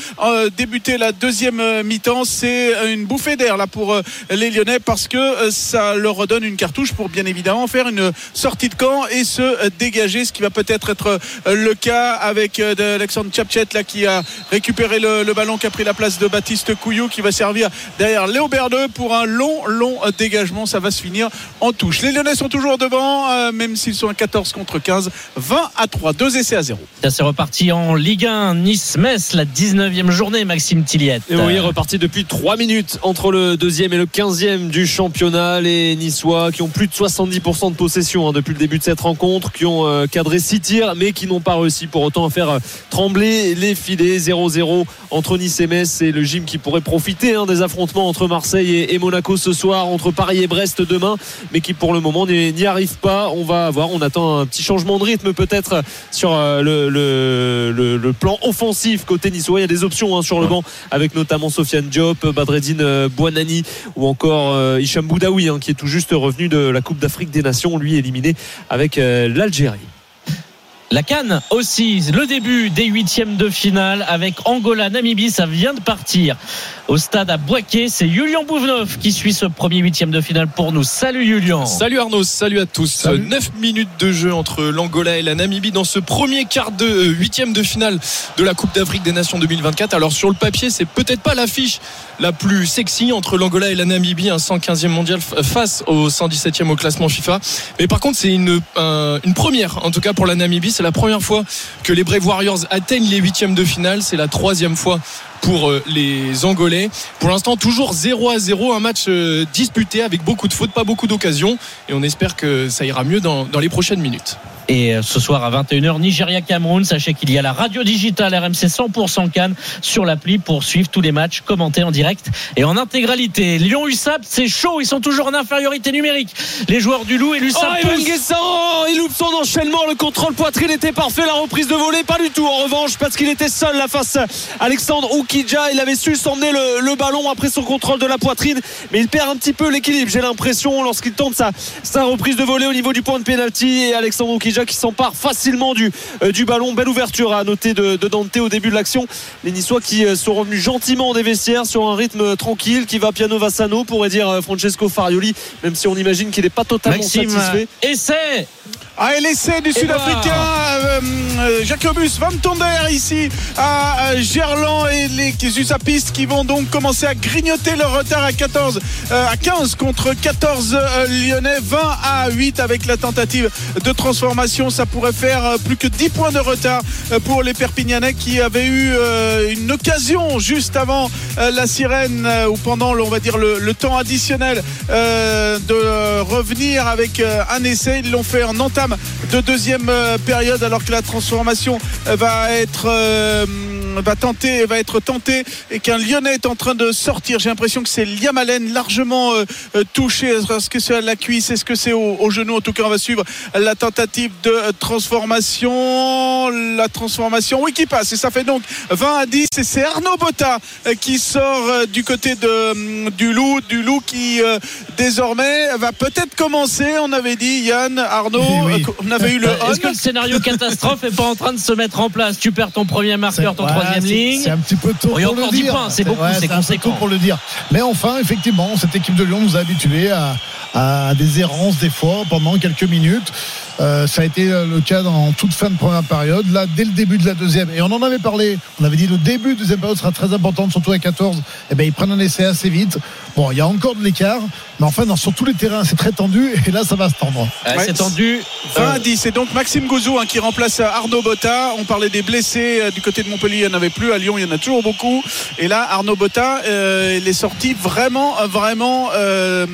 débuter la deuxième mi-temps, c'est une bouffée d'air là pour les Lyonnais parce que euh, ça leur redonne une cartouche pour bien évidemment faire une sortie de camp et se euh, dégager, ce qui va peut-être être euh, le cas avec Alexandre Tchapchet là qui a récupéré le, le ballon qui a pris la place de Baptiste Couillou qui va servir derrière Léo Berdeux pour un long long dégagement. Ça va se finir en touche. Les Lyonnais sont toujours devant euh, même s'ils sont à 14 contre 15 20 à 3 deux essais à 0 Ça c'est reparti en Ligue 1, Nice-Metz, la 19e journée, Maxime Tilliette. Et oui, reparti depuis 3 minutes entre le deuxième et le 15e du du championnat, les Niçois qui ont plus de 70% de possession hein, depuis le début de cette rencontre, qui ont euh, cadré 6 tirs, mais qui n'ont pas réussi pour autant à faire euh, trembler les filets. 0-0 entre Nice et Metz. C'est le gym qui pourrait profiter hein, des affrontements entre Marseille et, et Monaco ce soir, entre Paris et Brest demain, mais qui pour le moment n'y arrive pas. On va voir, on attend un petit changement de rythme peut-être sur euh, le, le- le- le plan offensif côté niçois. Il y a des options hein, sur le banc avec notamment Sofiane Diop, Badreddine Bouanani ou encore Hicham Boudaoui hein, qui est tout juste revenu de la Coupe d'Afrique des Nations, lui éliminé avec euh, l'Algérie. La Cannes aussi, le début des huitièmes de finale avec Angola, Namibie, ça vient de partir au stade à Boaké. C'est Julian Bouvenov qui suit ce premier huitième de finale pour nous. Salut Julian. Salut Arnaud, salut à tous. Salut. 9 minutes de jeu entre l'Angola et la Namibie dans ce premier quart de euh, huitième de finale de la Coupe d'Afrique des Nations 2024. Alors sur le papier, c'est peut-être pas l'affiche la plus sexy entre l'Angola et la Namibie, un 115e mondial face au 117e au classement FIFA. Mais par contre, c'est une, un- une première, en tout cas pour la Namibie. C'est la première fois que les Brave Warriors atteignent les huitièmes de finale. C'est la troisième fois pour euh, les Angolais. Pour l'instant, toujours 0 à 0, un match euh, disputé avec beaucoup de fautes, pas beaucoup d'occasions. Et on espère que ça ira mieux dans, dans les prochaines minutes. Et euh, ce soir à 21h, Nigeria-Cameroun. Sachez qu'il y a la radio digitale RMC 100% Cannes sur l'appli pour suivre tous les matchs commentés en direct et en intégralité. Lyon-USAP, c'est chaud. Ils sont toujours en infériorité numérique. Les joueurs du Loup et Oh, l'USAP. Poussent. Guessant, il loupe son enchaînement. Le contrôle poitrine était parfait. La reprise de volée, pas du tout. En revanche, parce qu'il était seul là face à Alexandre Oukidja. Il avait su s'emmener le, le ballon après son contrôle de la poitrine. Mais il perd un petit peu l'équilibre, j'ai l'impression, lorsqu'il tente sa, sa reprise de volée au niveau du point de pénalty. Et Alexandre Oukidja qui s'empare facilement du, euh, du ballon. Belle ouverture à noter de, de Dante au début de l'action. Les Niçois qui euh, sont revenus gentiment des vestiaires sur un rythme tranquille, qui va piano vassano, pourrait dire euh, Francesco Farioli, même si on imagine qu'il n'est pas totalement Maxime, satisfait. essai. Ah, et l'essai du Sud-Africain euh, euh, Jacobus Van Tonder ici à euh, Gerland et les usapistes qui vont donc commencer à grignoter leur retard à 14 euh, à 15 contre 14 euh, lyonnais 20 à 8 avec la tentative de transformation ça pourrait faire euh, plus que 10 points de retard euh, pour les Perpignanais qui avaient eu euh, une occasion juste avant la sirène ou pendant on va dire le, temps additionnel de revenir avec un essai. Ils l'ont fait en entame de deuxième période alors que la transformation va être va tenter va être tentée et qu'un Lyonnais est en train de sortir. J'ai l'impression que c'est Liam Allen largement euh, euh, touché. Est-ce que c'est à la cuisse? Est-ce que c'est au, au genou? En tout cas on va suivre la tentative de transformation la transformation oui qui passe et ça fait donc 20 à 10 et c'est Arnaud Botta euh, qui sort euh, du côté de, hum, du loup du loup qui euh, désormais va peut-être commencer. On avait dit Yann Arnaud Oui, oui. euh, on avait eu le Est-ce que le scénario catastrophe est pas en train de se mettre en place? Tu perds ton premier marqueur, ton Ouais, troisième c'est- ligne. C'est un petit peu tôt. Il y a pour encore le 10 dire. points, c'est beaucoup, conséquent. pour le dire. Mais enfin, effectivement, cette équipe de Lyon nous a habitués à, à des errances des fois pendant quelques minutes. Euh, ça a été le cas dans toute fin de première période. Là, dès le début de la deuxième, et on en avait parlé, on avait dit le début de deuxième période sera très important, surtout à 14. Et ben ils prennent un essai assez vite. Bon, il y a encore de l'écart, mais enfin, dans, sur tous les terrains, c'est très tendu, et là, ça va se tendre. Euh, Ouais. C'est tendu. 20 à 10 et donc Maxime Gouzou hein, qui remplace Arnaud Botta on parlait des blessés euh, du côté de Montpellier il n'y en avait plus à Lyon il y en a toujours beaucoup et là Arnaud Botta euh, il est sorti vraiment euh, vraiment euh,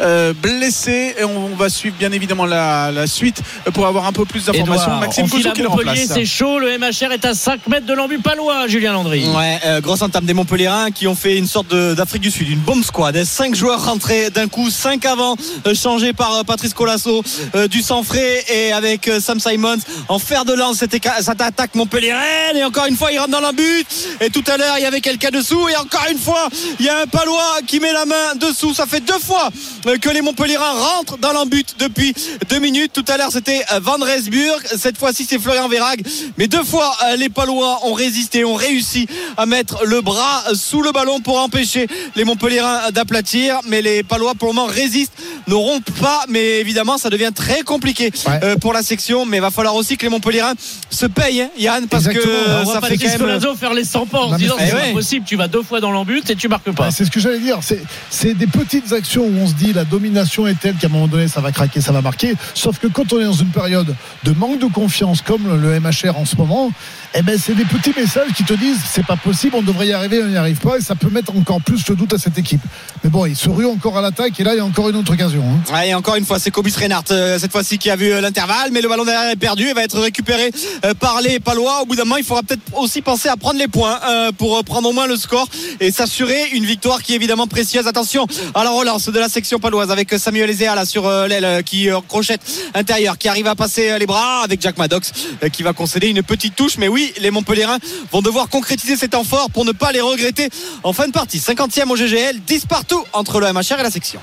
euh, blessé et on, on va suivre bien évidemment la, la suite pour avoir un peu plus d'informations Maxime à qui le remplace c'est chaud. Le MHR est à 5 mètres de l'embut palois, Julien Landry. Ouais, euh, grosse entame des Montpellierins qui ont fait une sorte de- d'Afrique du Sud, une bombe squad. 5 joueurs rentrés d'un coup, 5 avant, euh, changés par euh, Patrice Colasso, euh, du sang frais et avec euh, Sam Simons en fer de lance cette, cette attaque Montpellieraine. Et encore une fois, il rentre dans l'embut. Et tout à l'heure, il y avait quelqu'un dessous. Et encore une fois, il y a un Palois qui met la main dessous. Ça fait deux fois euh, que les Montpellierins rentrent dans l'embut depuis deux minutes. Tout à l'heure, c'était euh, Van Resburg. Cette fois-ci, c'est Florian Verrag. Mais deux fois, euh, les Palois ont résisté, ont réussi à mettre le bras sous le ballon pour empêcher les Montpellierins d'aplatir. Mais les Palois, pour le moment, résistent ne rompent pas, mais évidemment, ça devient très compliqué Ouais. euh, pour la section. Mais il va falloir aussi que les Montpellierins se payent, hein, Yann, parce Exactement. que On ça pas fait quand même. Faire les 100 pas en Non, disant c'est- c'est Eh ouais. pas possible, tu vas deux fois dans l'embut et tu marques pas. Ouais, c'est ce que j'allais dire. C'est, c'est des petites actions où on se dit la domination est telle qu'à un moment donné ça va craquer, ça va marquer. Sauf que quand on est dans une période de manque de confiance comme le MHR en ce moment, eh ben c'est des petits messages qui te disent c'est pas possible, on devrait y arriver, on n'y arrive pas et ça peut mettre encore plus le doute à cette équipe. Mais bon, il se rue encore à l'attaque et là il y a encore une autre occasion. hein. Ouais, et encore une fois, c'est Cobus Reinhardt euh, cette fois-ci qui a vu euh, l'intervalle, mais le ballon derrière est perdu et va être récupéré euh, par les Palois. Au bout d'un moment, il faudra peut-être aussi penser à prendre les points pour prendre au moins le score et s'assurer une victoire qui est évidemment précieuse. Attention à la relance de la section paloise avec Samuel Ezea là sur l'aile qui crochette intérieur, qui arrive à passer les bras avec Jack Maddox qui va concéder une petite touche. Mais oui, les Montpellierins vont devoir concrétiser cet temps fort pour ne pas les regretter en fin de partie. 50e au GGL, 10 partout entre le MHR et la section.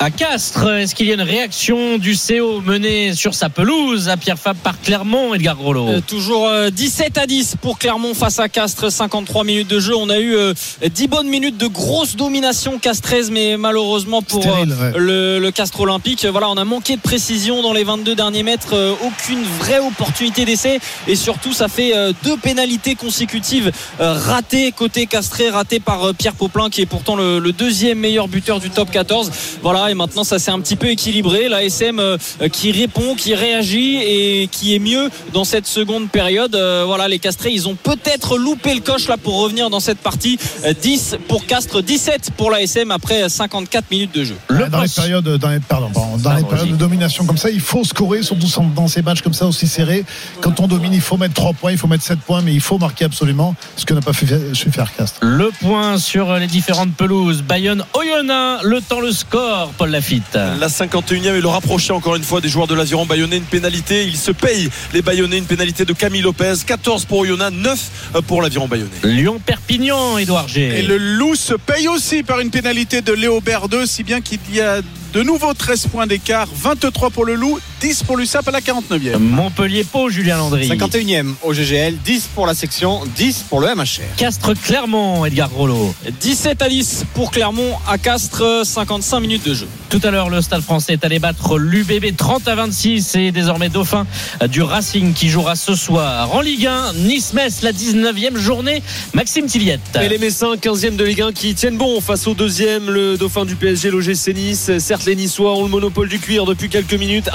À Castres, est-ce qu'il y a une réaction du CO mené sur sa pelouse à Pierre Fab par Clermont, Edgar Grollo Euh, toujours euh, 17 à 10 pour Clermont face à Castres 53 minutes de jeu. On a eu euh, 10 bonnes minutes de grosse domination castreuse mais malheureusement pour Stérile, euh, ouais. le, le Castres Olympique voilà on a manqué de précision dans les 22 derniers mètres euh, aucune vraie opportunité d'essai. Et surtout ça fait euh, deux pénalités consécutives euh, ratées côté castré ratées par euh, Pierre Poplin qui est pourtant le, le deuxième meilleur buteur du top 14 voilà et maintenant ça s'est un petit peu équilibré la SM euh, qui répond qui réagit et qui est mieux dans cette seconde période Euh, voilà les castrés ils ont peut-être loupé le coche là pour revenir dans cette partie Euh, 10 pour Castres 17 pour la SM après 54 minutes de jeu Le dans les périodes, dans les, pardon, dans les périodes de domination comme ça, il faut scorer, surtout dans ces matchs comme ça aussi serrés. Quand on domine, il faut mettre 3 points, il faut mettre 7 points, mais il faut marquer absolument ce que n'a pas fait, su faire Castres. Le point sur les différentes pelouses. Bayonne, Oyonnax, le temps, le score, Paul Lafitte. La 51e et le rapprocher encore une fois des joueurs de l'Aviron Bayonnais une pénalité il se paye les Bayonnais une pénalité de Camille Lopez 14 pour Oyonnax 9 pour l'Aviron Bayonnais Lyon, Perpignan, Édouard G. Et le loup se paye aussi par une pénalité de Léo Berdeux, si bien qu'il y a de nouveau 13 points d'écart, 23 pour le loup, 10 pour l'USAP à la 49e. Montpellier, Pau, Julien Landry. 51e au GGL, 10 pour la section, 10 pour le MHR. Castres, Clermont, Edgar Rollo. 17 à 10 pour Clermont à Castres 55 minutes de jeu Tout à l'heure, le Stade français est allé battre l'UBB 30 à 26 et désormais dauphin du Racing qui jouera ce soir en Ligue 1. Nice-Metz, la 19e journée. Maxime Tilliette. Et les Messins, 15e de Ligue 1, qui tiennent bon face au deuxième, le dauphin du PSG, l'OGC Nice. Certes, les Niçois ont le monopole du cuir depuis quelques minutes,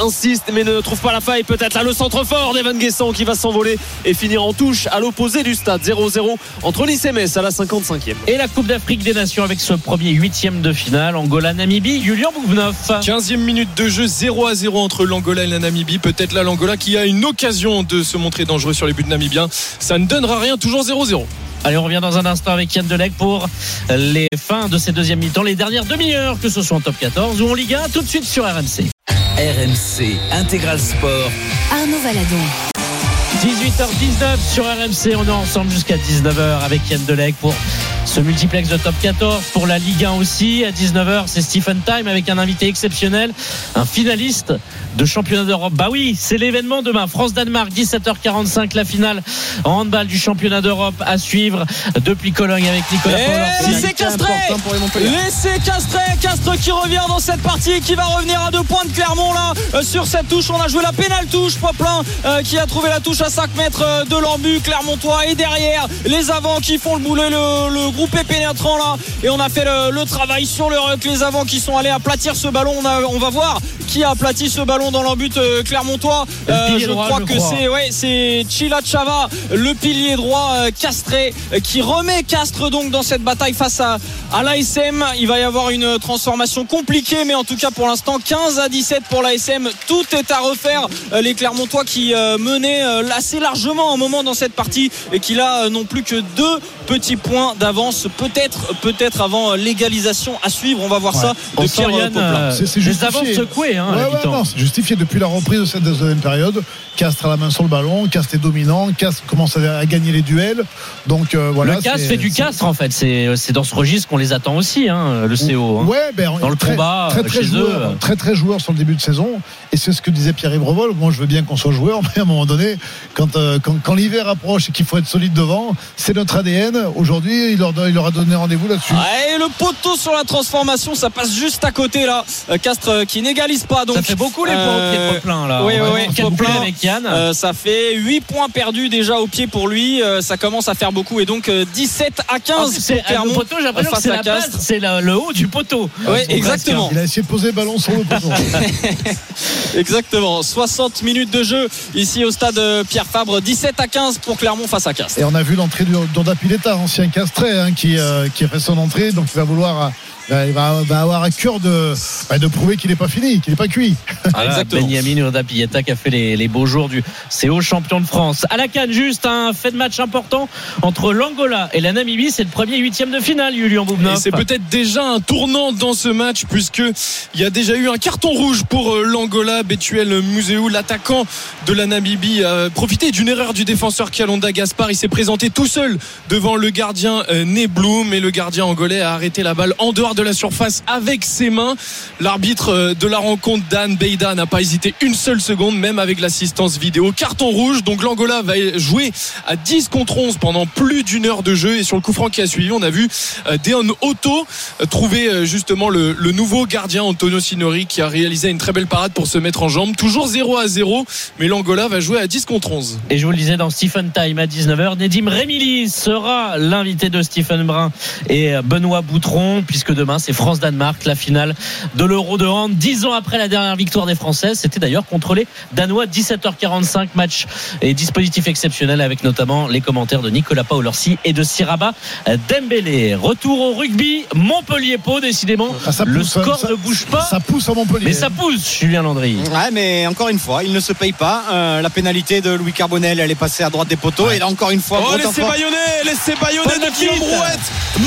mais ne trouvent pas la faille. Peut-être là le centre fort d'Evan Guessant qui va s'envoler et finir en touche à l'opposé du stade. 0-0 entre Nice et Metz à la 55e. Et la Coupe d'Afrique des Nations avec ce premier huitième de finale. Angola-Namibie, Julien Bouvneuf. 15e minute de jeu 0 à 0 entre l'Angola et la Namibie. Peut-être là l'Angola qui a une occasion de se montrer dangereux sur les buts namibiens. Ça ne donnera rien, toujours 0-0. Allez, on revient dans un instant avec Yann Delec pour les fins de ces deuxièmes mi-temps, les dernières demi-heures, que ce soit en top 14 ou en Ligue 1, tout de suite sur RMC. RMC Intégral Sport. Arnaud Valadon. 18h19 sur RMC, on est ensemble jusqu'à 19h avec Yann Delec pour ce multiplex de top 14 pour la Ligue 1 aussi. À 19h, c'est Stephen Time avec un invité exceptionnel, un finaliste de championnat d'Europe. Bah oui, c'est l'événement demain. France-Danemark, 17h45, la finale en handball du championnat d'Europe à suivre depuis Cologne avec Nicolas Et Paul. c'est Castré. Laissez Castré Castres qui revient dans cette partie qui va revenir à deux points de Clermont là euh, sur cette touche on a joué la pénale touche Poplin euh, qui a trouvé la touche à 5 mètres de l'embu Clermontois et derrière. Les avants qui font le boulet le, groupe est pénétrant là. Et on a fait le, travail sur le ruck. Les avants qui sont allés aplatir ce ballon on va voir qui a aplati ce ballon dans l'embut euh, Clermontois Euh, je droit, crois je que c'est ouais, c'est Chila Chava, le pilier droit euh, castré, qui remet Castres donc dans cette bataille face à, à l'ASM. Il va y avoir une transformation compliquée, mais en tout cas pour l'instant 15 à 17 pour l'ASM. Tout est à refaire. Les Clermontois qui euh, menaient euh, assez largement un moment dans cette partie et qui là n'ont plus que deux petits points d'avance, peut-être peut-être avant l'égalisation à suivre. On va voir ça de Pierre C'est- les justifié. Justifié, hein, Ouais, ouais, non, c'est justifié depuis la reprise de cette deuxième période. Castres a la main sur le ballon, Castres est dominant, Castres commence à, gagner les duels. Donc euh, voilà. le Castres fait du Castres en fait. C'est c'est dans ce registre qu'on les attend aussi, hein, le CO. hein. Ouais, ben, Dans le très, combat, très, très chez joueur, eux. très très joueur sur le début de saison. Et c'est ce que disait Pierre-Yves Revol. Moi, je veux bien qu'on soit joueur, mais à un moment donné, quand, euh, quand, quand l'hiver approche et qu'il faut être solide devant, c'est notre ADN. Aujourd'hui, il leur, donne- il leur a donné rendez-vous là-dessus. Ouais, et le poteau sur la transformation, ça passe juste à côté là. Euh, Castres euh, qui n'égalise pas donc. Ça fait beaucoup les points au pied de Poplin là. Oui, oui, oui. avec Yann. euh, ça fait 8 points perdus déjà au pied pour lui. Euh, ça commence à faire beaucoup et donc euh, 17 à En 15 plus, c'est pour le Clermont poteau, face c'est à la c'est la- le haut du poteau. Oui, exactement. Il a essayé de poser le ballon sur le poteau. Exactement. 60 minutes de jeu ici au stade euh, Pierre Fabre. 17 à 15 pour Clermont face à Castres. Et on a vu l'entrée d'Onda Pileta, ancien castré, hein, qui, euh, qui fait son entrée. Donc il va vouloir. Euh, il va, va avoir à cœur de, bah, de prouver qu'il n'est pas fini, qu'il n'est pas cuit. Voilà, Exactement. Benjamin Urda qui a fait les, les beaux jours du CO champion de France. À la canne, juste un fait de match important entre l'Angola et la Namibie. C'est le premier huitième de finale, Julien Et Boubnov. c'est peut-être déjà un tournant dans ce match puisque il y a déjà eu un carton rouge pour euh, l'Angola. Betuel Museu, l'attaquant de la Namibie, a profité d'une erreur du défenseur Kalonda Gaspar. Il s'est présenté tout seul devant le gardien euh, Nebloum et le gardien angolais a arrêté la balle en dehors de la surface avec ses mains. L'arbitre euh, de la rencontre, Dan Beida, n'a pas hésité une seule seconde, même avec l'assistance vidéo. Carton rouge, donc l'Angola va jouer à 10 contre 11 pendant plus d'une heure de jeu. Et sur le coup franc qui a suivi, on a vu euh, Deon Otto euh, trouver justement le, nouveau gardien Antonio Sinori qui a réalisé une très belle parade pour se mettre en jambe. Toujours 0 à 0, mais l'Angola va jouer à 10 contre 11. Et je vous le disais dans Stephen Time à 19h, Nedim Remili sera l'invité de Stephen Brun et Benoît Boutron, puisque demain c'est France-Danemark, la finale de l'Euro de hand. Dix ans après la dernière victoire des Françaises, c'était d'ailleurs contre les Danois, 17h45, match et dispositif exceptionnel avec notamment les commentaires de Nicolas Paolorsi et de Siraba Dembélé. Retour au rugby, Montpellier-Pau, décidément, Ah, ça le pousse, hein, score ça- ne bouge pas. Ça pousse à Montpellier. mais ça pousse, Julien Landry. Ouais, mais encore une fois, il ne se paye pas. Euh, la pénalité de Louis Carbonel, elle est passée à droite des poteaux. Et là, encore une fois, Oh, laissez baïonner, laissez baïonner de Guillaume. Rouette.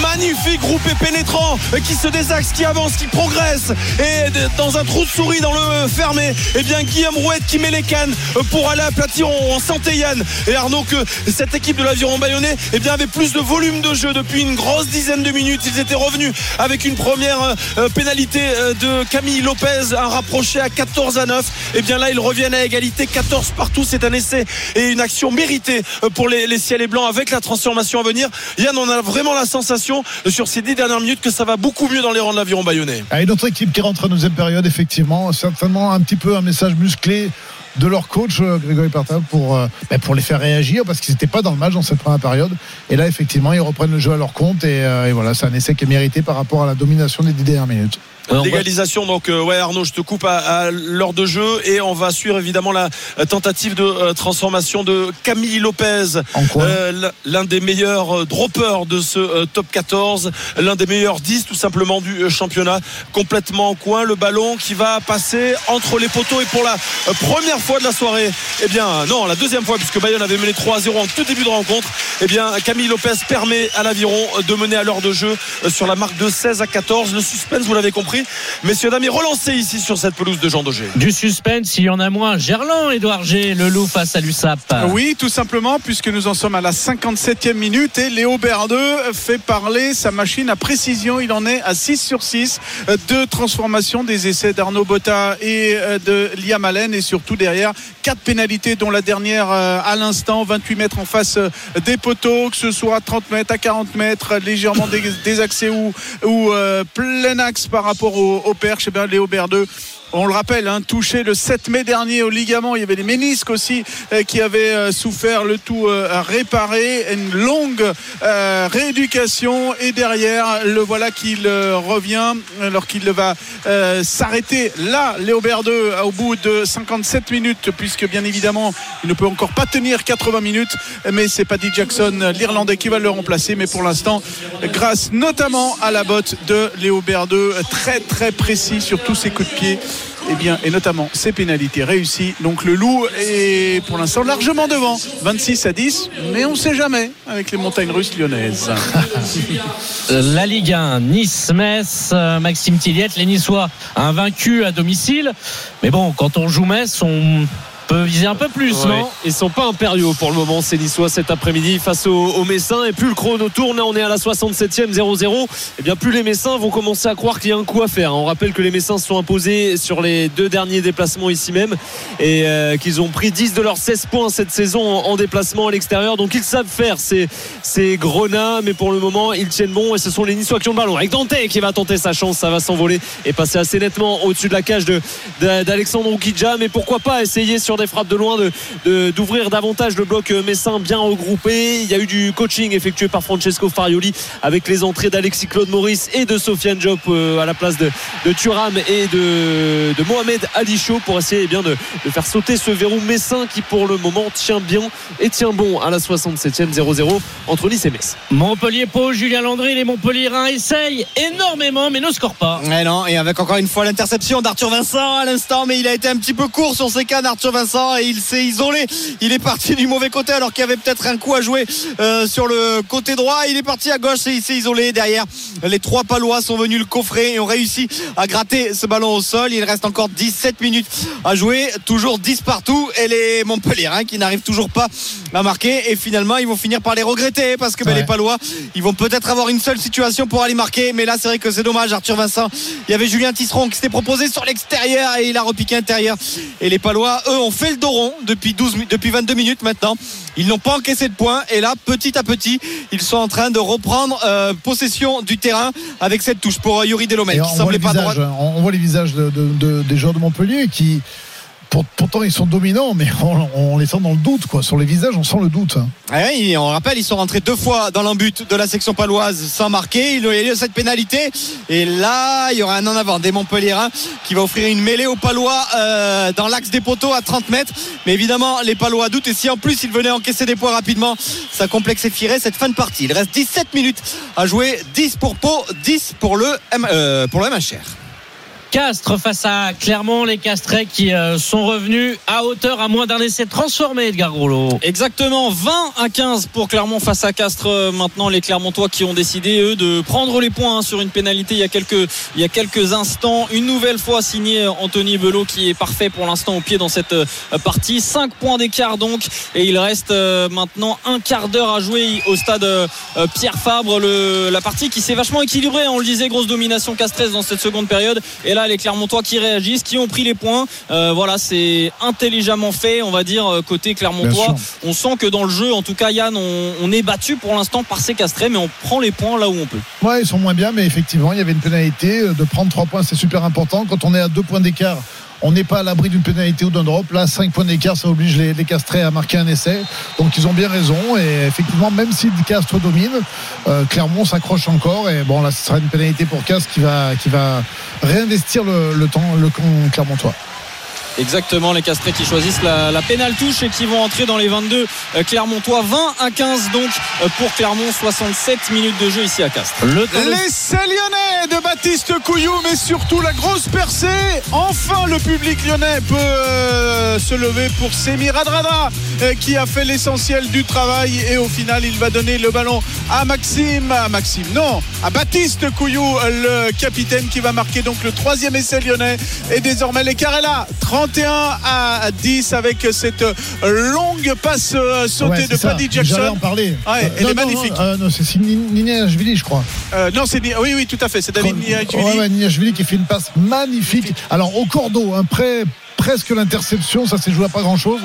Magnifique groupé pénétrant qui se désaxe, qui avance, qui progresse. Et dans un trou de souris dans le fermé, eh bien Guillaume Rouette qui met les cannes pour aller aplatir. On sentait Yann et Arnaud que cette équipe de l'aviron bayonnais eh bien, avait plus de volume de jeu depuis une grosse dizaine de minutes. Ils étaient revenus avec une première euh, euh, pénalité euh, de Camille Lopez, un rapproché à 14 à 9. Et bien là, ils reviennent à égalité 14 partout. C'est un essai et une action méritée pour les, les ciels et blancs avec la transformation à venir. Yann, on a vraiment la sensation sur ces dix dernières minutes que ça va beaucoup mieux dans les rangs de l'aviron bayonnais. Ah, une autre équipe qui rentre en deuxième période, effectivement, certainement un petit peu un message musclé de leur coach euh, Grégory Pertal pour, euh, ben, pour les faire réagir parce qu'ils n'étaient pas dans le match dans cette première période et là effectivement ils reprennent le jeu à leur compte et, euh, et voilà c'est un essai qui est mérité par rapport à la domination des dix dernières minutes L'égalisation, donc, euh, ouais, Arnaud, je te coupe à, à l'heure de jeu et on va suivre évidemment la euh, tentative de euh, transformation de Camille Lopez, en quoi Euh, l'un des meilleurs euh, droppers de ce euh, top 14, l'un des meilleurs 10 tout simplement du euh, championnat, complètement en coin, le ballon qui va passer entre les poteaux et pour la euh, première fois de la soirée, eh bien non, la deuxième fois puisque Bayonne avait mené 3 à 0 en tout début de rencontre, eh bien Camille Lopez permet à l'aviron de mener à l'heure de jeu euh, sur la marque de 16 à 14, le suspense vous l'avez compris, messieurs dames relancé ici sur cette pelouse de Jean Daugé. Du suspense, il y en a moins. Gerland, Edouard G, le loup face à l'USAP. Oui, tout simplement, puisque nous en sommes à la 57e minute et Léo Berdeux fait parler sa machine à précision. Il en est à 6 sur 6 de transformation des essais d'Arnaud Botta et euh, de Liam Allen et surtout derrière quatre pénalités dont la dernière euh, à l'instant 28 mètres en face euh, des poteaux que ce soit à 30 mètres à 40 mètres légèrement dé- désaxé ou, ou euh, plein axe par rapport au, au perche et bien Léo Berdeux on le rappelle, hein, touché le 7 mai dernier au ligament. Il y avait des ménisques aussi euh, qui avaient euh, souffert le tout euh, réparé. Une longue rééducation et derrière, le voilà qu'il revient alors qu'il va s'arrêter là, Léo Berdeux, au bout de 57 minutes, puisque bien évidemment, il ne peut encore pas tenir 80 minutes. Mais c'est Paddy Jackson, l'Irlandais, qui va le remplacer. Mais pour l'instant, grâce notamment à la botte de Léo Berdeux, très très précis sur tous ses coups de pied. Eh bien, et notamment ses pénalités réussies. Donc le loup est pour l'instant largement devant, 26 à 10, mais on ne sait jamais avec les montagnes russes lyonnaises. La Ligue 1, Nice-Metz, euh, Maxime Tilliette, les Niçois invaincus à domicile. Mais bon, quand on joue Metz, on peut viser un peu plus, Ouais. non? Ils sont pas impériaux pour le moment, ces Niçois cet après-midi face aux, aux Messins. Et plus le chrono tourne, là on est à la 67e 0-0. Et bien plus les Messins vont commencer à croire qu'il y a un coup à faire. On rappelle que les Messins se sont imposés sur les deux derniers déplacements ici même et euh, qu'ils ont pris 10 de leurs 16 points cette saison en, en déplacement à l'extérieur. Donc ils savent faire ces, ces grenats, mais pour le moment ils tiennent bon et ce sont les Niçois qui ont le ballon. Avec Dante qui va tenter sa chance, ça va s'envoler et passer assez nettement au-dessus de la cage de, de- d'Alexandre Oukidja. Mais pourquoi pas essayer sur des frappes de loin de, de- d'ouvrir davantage le bloc euh, messin bien regroupé. Il y a eu du coaching effectué par Francesco Farioli avec les entrées d'Alexis Claude Maurice et de Sofiane Diop euh, à la place de, de Thuram et de, de Mohamed Ali Chaud pour essayer eh bien, de, de faire sauter ce verrou messin qui pour le moment tient bien et tient bon à la 67e 0-0 entre Nice et Metz. Montpellier-Pau, Julien Landry, les Montpelliérains essayent énormément, mais ne scorent pas. Et non, et avec encore une fois l'interception d'Arthur Vincent à l'instant, mais il a été un petit peu court sur ses cannes, Arthur Vincent, et il s'est isolé. Il est parti du mauvais côté alors qu'il y avait peut-être un coup à jouer euh, sur le côté droit. Il est parti à gauche et il s'est isolé derrière. Les trois palois sont venus le coffrer et ont réussi à gratter ce ballon au sol. Il reste encore 17 minutes à jouer, toujours 10 partout, et les Montpelliérains qui n'arrivent toujours pas à marquer. Et finalement, ils vont finir par les regretter parce que ben, Ouais. les palois, ils vont peut-être avoir une seule situation pour aller marquer. Mais là, c'est vrai que c'est dommage, Arthur Vincent. Il y avait Julien Tisseron qui s'était proposé sur l'extérieur et il a repiqué intérieur. Et les Palois, eux, ont fait le dos rond depuis, 12, mi- depuis 22 minutes maintenant. Ils n'ont pas encaissé de points. Et là, petit à petit, ils sont en train de reprendre euh, possession du terrain avec cette touche pour euh, Yuri Delomel qui on, voit semblait les pas visages, droit. on on voit les visages de- de- de- des joueurs de Montpellier qui, pour- pourtant, ils sont dominants, mais on, les sent dans le doute. Quoi. Sur les visages, on sent le doute. Ah on rappelle, ils sont rentrés deux fois dans l'embut de la section paloise sans marquer. Il y a eu cette pénalité. Et là, il y aura un en avant des Montpelliérains qui va offrir une mêlée aux Palois euh, dans l'axe des poteaux à 30 mètres. Mais évidemment, les Palois doutent. Et si en plus ils venaient encaisser des points rapidement, ça complexifierait cette fin de partie. Il reste 17 minutes à jouer. 10 pour Pau, 10 pour euh, pour le MHR. Castres face à Clermont, les Castrets qui euh, sont revenus à hauteur à moins d'un essai transformé, Edgar Groslo. Exactement, 20 à 15 pour Clermont face à Castres. Euh, Maintenant, les Clermontois qui ont décidé, eux, de prendre les points hein, sur une pénalité il y, a quelques, instants. Une nouvelle fois signé Anthony Belot qui est parfait pour l'instant au pied dans cette euh, partie. 5 points d'écart donc. Et il reste euh, maintenant un quart d'heure à jouer au stade euh, euh, Pierre Fabre. La partie qui s'est vachement équilibrée. hein. On le disait, grosse domination castresse dans cette seconde période. Et là, les Clermontois qui réagissent, qui ont pris les points. Euh, voilà, c'est intelligemment fait, on va dire, euh, côté Clermontois. On sent que dans le jeu, en tout cas, Yann, on, on est battu pour l'instant par ces castrés, mais on prend les points là où on peut. Ouais, ils sont moins bien, mais effectivement, il y avait une pénalité. euh, De prendre trois points, c'est super important. Quand on est à deux points d'écart, on n'est pas à l'abri d'une pénalité ou d'un drop. Là, 5 points d'écart, ça oblige les, les Castrés à marquer un essai. Donc, ils ont bien raison. Et effectivement, même si Castres domine, euh, Clermont s'accroche encore. Et bon, là, ce sera une pénalité pour Castres qui va, qui va réinvestir le, temps, le camp clermontois. Exactement, les castrés qui choisissent la, la pénale touche et qui vont entrer dans les 22 euh, Clermontois. 20 à 15 donc euh, pour Clermont, 67 minutes de jeu ici à Castres. Le temps de- L'essai lyonnais de Baptiste Couillou, mais surtout la grosse percée. Enfin, le public lyonnais peut euh, se lever pour Semi Radrada, euh, qui a fait l'essentiel du travail. Et au final, il va donner le ballon à Maxime. À Maxime, non, à Baptiste Couillou, le capitaine, qui va marquer donc le troisième essai lyonnais. Et désormais, l'écart est là. 31 à 10 avec cette longue passe euh, sautée Ouais, de ça. Paddy Jackson. en parler. Ouais, Euh, elle non, est non, magnifique. non, euh, non, c'est Nina Jvili, je crois. Euh, non, c'est oui, oui, tout à fait. C'est David Niachvili. Ouais, ouais, qui fait une passe magnifique. Alors, au cordeau, un prêt presque l'interception, ça s'est joué à pas grand chose.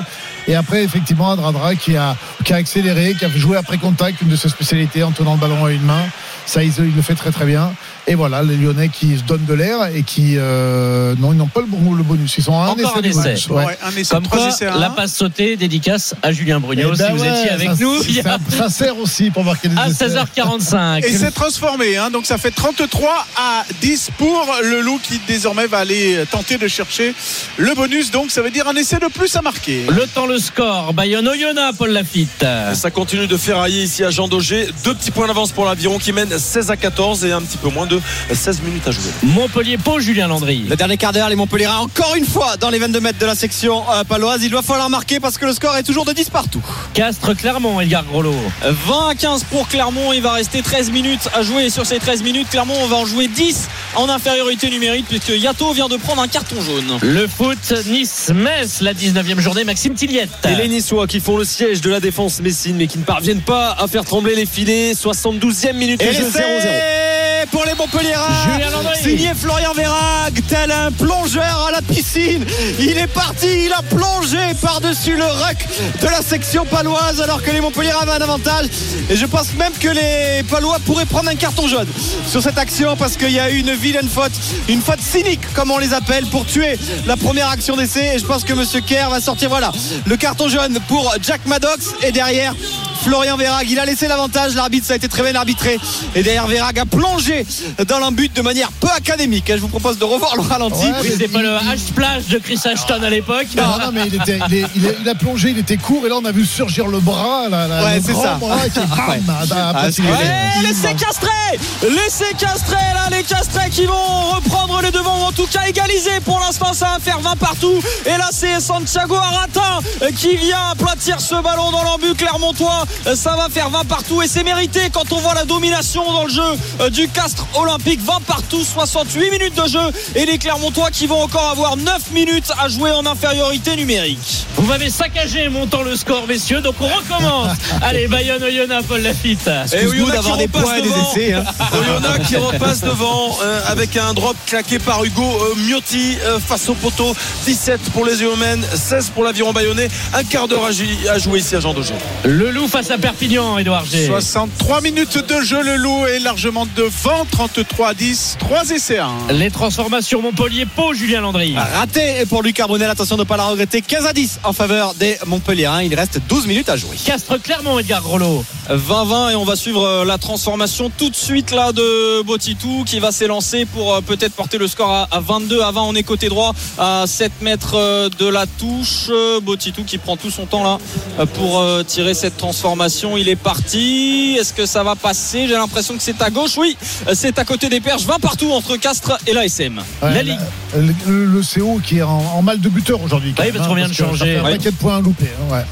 Et après, effectivement, Adradra qui a, qui a accéléré, qui a joué après contact, une de ses spécialités en tenant le ballon à une main. Ça, il, il le fait très très bien. Et voilà, les Lyonnais qui se donnent de l'air et qui, euh, non, ils n'ont pas le, bon- le bonus. Ils sont à un Encore essai. un essai. bonus. Ouais. Ouais, un essai, Comme trois quoi, essais à la un. passe sautée, dédicace à Julien Brugnot. Eh ben si vous ouais, étiez avec ça- nous, ça, ça sert aussi pour marquer des à essais. 16h45. Et c'est transformé, hein, donc ça fait 33 à 10 pour le loup qui désormais va aller tenter de chercher le bonus. Bonus, donc ça veut dire un essai de plus à marquer. Le temps, le score. Bayonne Oyonnax, Paul Lafitte. Ça continue de ferrailler ici à Jean Daugé. Deux petits points d'avance pour l'aviron qui mène 16 à 14 et un petit peu moins de 16 minutes à jouer. Montpellier, Pau, Julien Landry. Le dernier quart d'heure, les Montpellierins encore une fois dans les 22 mètres de la section euh, paloise. Il va falloir marquer parce que le score est toujours de 10 partout. Castres, Clermont, Edgar Grolot. 20 à 15 pour Clermont. Il va rester 13 minutes à jouer. Et sur ces 13 minutes, Clermont on va en jouer 10 en infériorité numérique puisque Yato vient de prendre un carton jaune. Le foot, Nice-Metz, la 19e journée, Maxime Tilliette. Et les Niçois qui font le siège de la défense messine mais qui ne parviennent pas à faire trembler les filets. 72e minute de Et jeu 0-0. Pour les Landry. Signé Florian Verag, tel un plongeur à la piscine. Il est parti, il a plongé par-dessus le ruck de la section paloise alors que les Montpellierins avaient un avantage. Et je pense même que les Palois pourraient prendre un carton jaune sur cette action parce qu'il y a eu une vilaine faute, une faute cynique comme on les appelle pour tuer la première action d'essai. Et je pense que Monsieur Kerr va sortir, voilà, le carton jaune pour Jack Maddox et derrière. Florian Verag, il a laissé l'avantage, l'arbitre ça a été très bien arbitré et derrière Verag a plongé touché dans l'embut de manière peu académique. Hein. Je vous propose de revoir le ralenti. Ouais, pas le hash splash de Chris Ashton à l'époque. Non, non, mais il, a, plongé, il était court, et là on a vu surgir le bras. Là, ouais, c'est ça. Ah, ah, ouais. laissez castrer Laissez castrer là, les castrés qui vont reprendre les devants, ou en tout cas égaliser. Pour l'instant, ça va faire 20 partout. Et là, c'est Santiago Arata qui vient aplatir ce ballon dans l'embut clermontois. Ça va faire 20 partout et c'est mérité quand on voit la domination dans le jeu euh, du 4 Olympique 20 partout. 68 minutes de jeu. Et les Clermontois qui vont encore avoir 9 minutes à jouer en infériorité numérique. Vous m'avez saccagé montant le score messieurs. Donc on recommence. Allez Bayonne Oyonnax Paul Lafitte. Eh et hein. Oyonnax qui d'avoir des points des qui repasse devant euh, avec un drop claqué par Hugo euh, Miotti euh, face au poteau. 17 pour les Oyonnax 16 pour l'aviron bayonnais. Un quart d'heure à, jouer ici à Jean Daugé le loup face à Perpignan Edouard G. 63 minutes de jeu. Le loup est largement devant. 33 à 10, 3 essais à 1. Les transformations Montpellier-Pau, Julien Landry. Raté pour Luc Carbonel, attention de ne pas la regretter. 15 à 10 en faveur des Montpellierins. Il reste 12 minutes à jouer. Castres-Clermont, Edgar Grolot. 20-20 et on va suivre euh, la transformation tout de suite là de Botitou qui va s'élancer pour euh, peut-être porter le score à- à 22 à 20 on est côté droit à 7 mètres euh, de la touche Botitou qui prend tout son temps là pour tirer cette transformation il est parti est-ce que ça va passer? J'ai l'impression que c'est à gauche oui c'est à côté des perches 20 partout entre Castres et l'ASM Ouais, La Ligue. Le, le- le CO qui est en, en mal de buteur aujourd'hui. quand Oui, parce qu'on vient de changer. Ouais. paquet de points loupés. hein, ouais.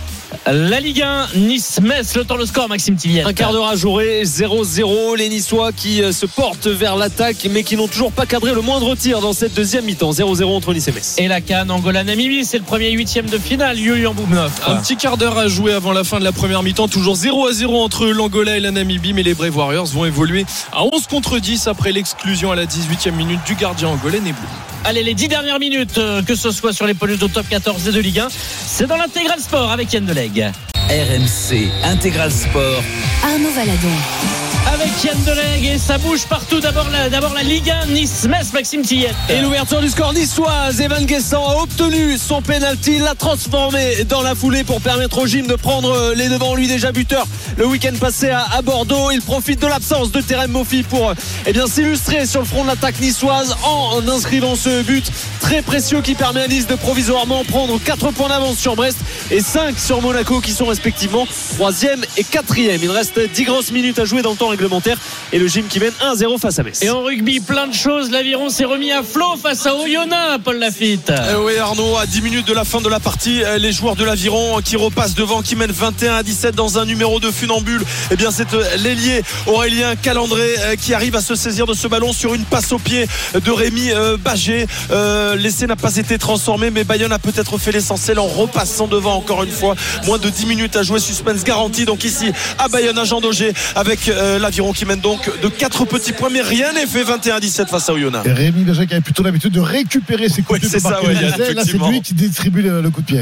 La Ligue 1, Nice-Metz, le temps, le score, Maxime Tilliette. Un quart d'heure à jouer, 0-0. Les Niçois qui euh, se portent vers l'attaque, mais qui n'ont toujours pas cadré le moindre tir dans cette deuxième mi-temps. 0-0 entre Nice et Metz. Et la Cannes, Angola-Namibie, c'est le premier huitième de finale, Boubneuf. Un petit quart d'heure à jouer avant la fin de la première mi-temps. Toujours 0 à 0 entre l'Angola et la Namibie. Mais les Brave Warriors vont évoluer à 11 contre 10 après l'exclusion à la 18e minute du gardien angolais Neblou. Allez, les dix dernières minutes, euh, que ce soit sur les pelouses de top 14 et de Ligue 1, c'est dans l'intégral sport avec Yann RMC Intégral Sport. Arnaud Valadon. Avec Yann Deleg et ça bouge partout. D'abord la, d'abord la Ligue 1, Nice-Metz, Maxime Tillette. Et l'ouverture du score niçoise, Evan Guessant a obtenu son penalty, l'a transformé dans la foulée pour permettre au gym de prendre euh, les devants, lui déjà buteur le week-end passé à, Bordeaux. Il profite de l'absence de Terem Mofi pour euh, eh bien s'illustrer sur le front de l'attaque niçoise en inscrivant ce but très précieux qui permet à Nice de provisoirement prendre 4 points d'avance sur Brest et 5 sur Monaco qui sont respectivement 3e et 4e. Il reste 10 grosses minutes à jouer dans le temps réglementaire et le gym qui mène 1-0 face à Metz. Et en rugby, plein de choses. L'aviron s'est remis à flot face à Oyonnax, Paul Lafitte. Eh oui Arnaud, à 10 minutes de la fin de la partie, euh, les joueurs de l'aviron qui repassent devant, qui mènent 21 à 17 dans un numéro de funambule. Eh bien c'est euh, l'ailier Aurélien Calandré euh, qui arrive à se saisir de ce ballon sur une passe au pied de Rémi euh, Bagé. Euh, L'essai n'a pas été transformé, mais Bayonne a peut-être fait l'essentiel en repassant devant encore une fois. Moins de 10 minutes à jouer, suspense garanti. Donc ici à Bayonne, à Jean Daugé, avec euh, l'aviron qui mène donc de 4 petits points, mais rien n'est fait 21 à 17 face à Oyonnax. Rémi Berger qui avait plutôt l'habitude de récupérer ses coups de pied. Là, c'est lui qui distribue le, le coup de pied.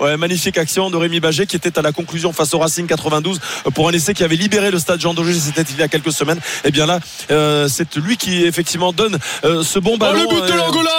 Ouais, magnifique action de Rémi Bagé qui était à la conclusion face au Racing 92 pour un essai qui avait libéré le stade Jean Daugé, c'était il y a quelques semaines. Et bien là, euh, c'est lui qui effectivement donne euh, ce bon ballon. Oh, le but de euh, l'Angola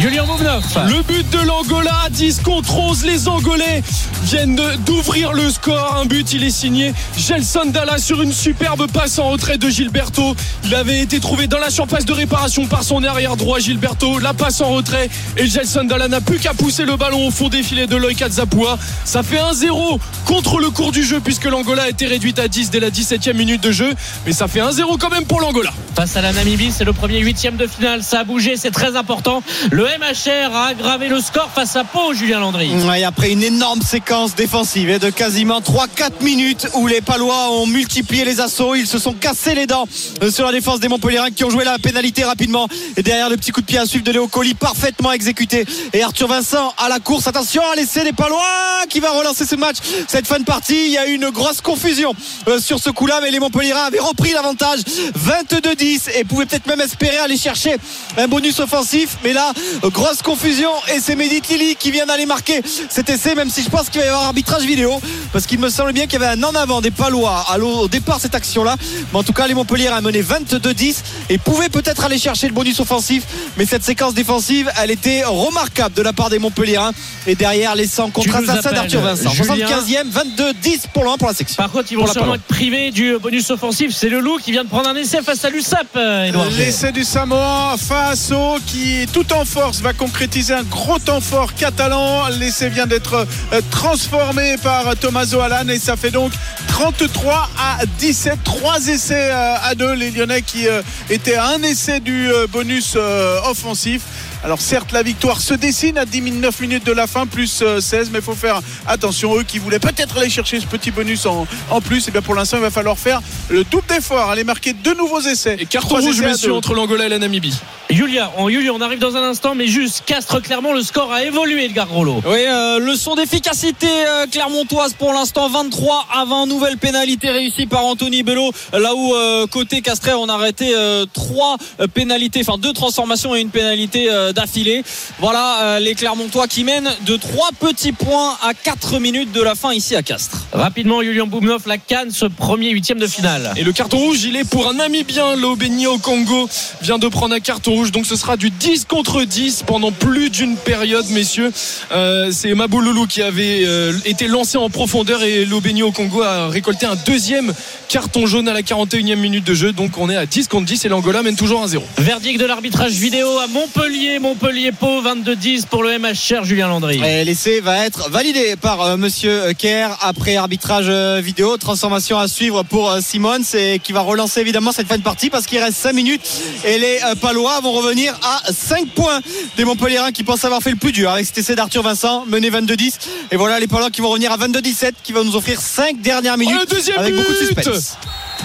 Julien Bouvneuf. Le but de l'Angola, 10 contre 11. Les Angolais viennent d'ouvrir le score. Un but, il est signé Gelson Dalla sur une superbe passe en retrait de Gilberto. Il avait été trouvé dans la surface de réparation par son arrière droit, Gilberto. La passe en retrait et Gelson Dalla n'a plus qu'à pousser le ballon au fond des filets de Loïc Atzapua. Ça fait 1-0 contre le cours du jeu puisque l'Angola a été réduite à 10 dès la 17e minute de jeu. Mais ça fait 1-0 quand même pour l'Angola. Face à la Namibie, c'est le premier huitième de finale. Ça a bougé, c'est très important. Le MHR a aggravé le score face à Pau, Julien Landry. Ouais, après une énorme séquence défensive et de quasiment 3-4 minutes où les Palois ont multiplié les assauts, ils se sont cassés les dents euh, sur la défense des Montpellierins qui ont joué la pénalité rapidement. Et derrière le petit coup de pied à suivre de Léo Colli parfaitement exécuté. Et Arthur Vincent à la course attention à l'essai des Palois qui va relancer ce match. Cette fin de partie il y a eu une grosse confusion euh, sur ce coup là mais les Montpellierins avaient repris l'avantage. 22-10 et pouvaient peut-être même espérer aller chercher un bonus offensif mais là grosse confusion et c'est Mehdi Lili qui vient d'aller marquer cet essai même si je pense qu'il va y avoir arbitrage vidéo parce qu'il me semble bien qu'il y avait un en avant des Palois au départ de cette action là mais en tout cas les Montpellier a mené 22-10 et pouvaient peut-être aller chercher le bonus offensif mais cette séquence défensive elle était remarquable de la part des Montpellierins et derrière les 100 Tu contre assassin d'Arthur Vincent Julien. 75e 22-10 pour 1 pour la section Par contre, ils vont sûrement être privés du bonus offensif. C'est le loup qui vient de prendre un essai face à l'USAP, euh. L'essai du Samoa face au qui tout en va concrétiser un gros temps fort catalan. L'essai vient d'être euh, transformé par Tommaso Alan et ça fait donc 33 à 17. Trois essais euh, à deux. Les Lyonnais qui euh, étaient un essai du bonus offensif. Alors certes la victoire se dessine à 19 minutes de la fin plus euh, 16 mais il faut faire attention eux qui voulaient peut-être aller chercher ce petit bonus en, en plus et bien pour l'instant il va falloir faire le double d'effort aller marquer deux nouveaux essais Et carton rouge, messieurs, entre l'Angola et la Namibie. Julia, on, Julia, on arrive dans un instant, mais juste Castres Clermont, le score a évolué, Edgar Rollo. Oui, euh, leçon d'efficacité euh, clermontoise pour l'instant 23 à 20 nouvelle pénalité réussie par Anthony Bello là où euh, côté Castrais on a arrêté euh, trois euh, pénalités enfin deux transformations et une pénalité euh, d'affilée voilà euh, les Clermontois qui mènent de trois petits points à 4 minutes de la fin ici à Castres Rapidement, Julien Boumnoff, la canne, ce premier huitième de finale. Et le carton rouge, il est pour un Namibien. L'Obeni au Congo vient de prendre un carton rouge. Donc ce sera du 10 contre 10 pendant plus d'une période, messieurs. Euh, c'est Mabouloulou qui avait euh, été lancé en profondeur et l'Obeni au Congo a récolté un deuxième carton jaune à la 41e minute de jeu. Donc on est à 10 contre 10 et l'Angola mène toujours 1-0. Verdict de l'arbitrage vidéo à Montpellier, Montpellier-Pau, 22-10 pour le MHR, Julien Landry. Et l'essai va être validé par euh, Monsieur Kerr après arbitrage euh, vidéo. Transformation à suivre pour euh, Simon, c'est qui va relancer évidemment cette fin de partie parce qu'il reste 5 minutes et les euh, Palois vont revenir à 5 points des Montpellierins qui pensent avoir fait le plus dur avec cet essai d'Arthur Vincent mené 22-10. Et voilà les Palois qui vont revenir à 22-17 qui vont nous offrir 5 dernières minutes Oh, le deuxième avec beaucoup de suspense.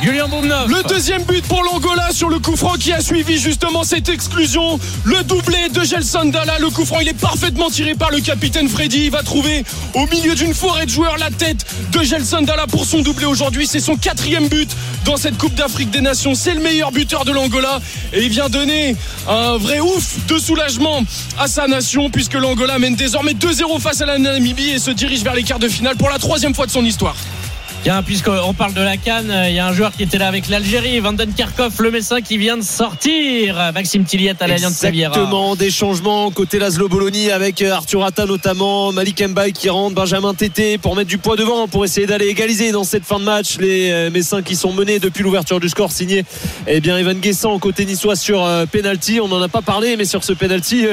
Le deuxième but pour l'Angola sur le coup franc qui a suivi justement cette exclusion. Le doublé de Gelson Dalla. Le coup franc, il est parfaitement tiré par le capitaine Freddy. Il va trouver au milieu d'une forêt de joueurs la tête de Gelson Dalla pour son doublé aujourd'hui. C'est son quatrième but dans cette Coupe d'Afrique des Nations. C'est le meilleur buteur de l'Angola. Et il vient donner un vrai ouf de soulagement à sa nation puisque l'Angola mène désormais 2-0 face à la Namibie et se dirige vers les quarts de finale pour la troisième fois de son histoire. Tiens, puisqu'on parle de la Cannes, euh, il y a un joueur qui était là avec l'Algérie, Vanden Karkov, le Messin, qui vient de sortir. Maxime Tilliette à l'Alliance Riviera. Exactement, des changements côté Laszlo Bologna avec euh, Arthur Atta notamment, Malik Mbaye qui rentre, Benjamin Tété pour mettre du poids devant pour essayer d'aller égaliser dans cette fin de match. Les euh, Messins qui sont menés depuis l'ouverture du score signé eh bien Evan Guessant côté niçois sur penalty. On n'en a pas parlé, mais sur ce penalty,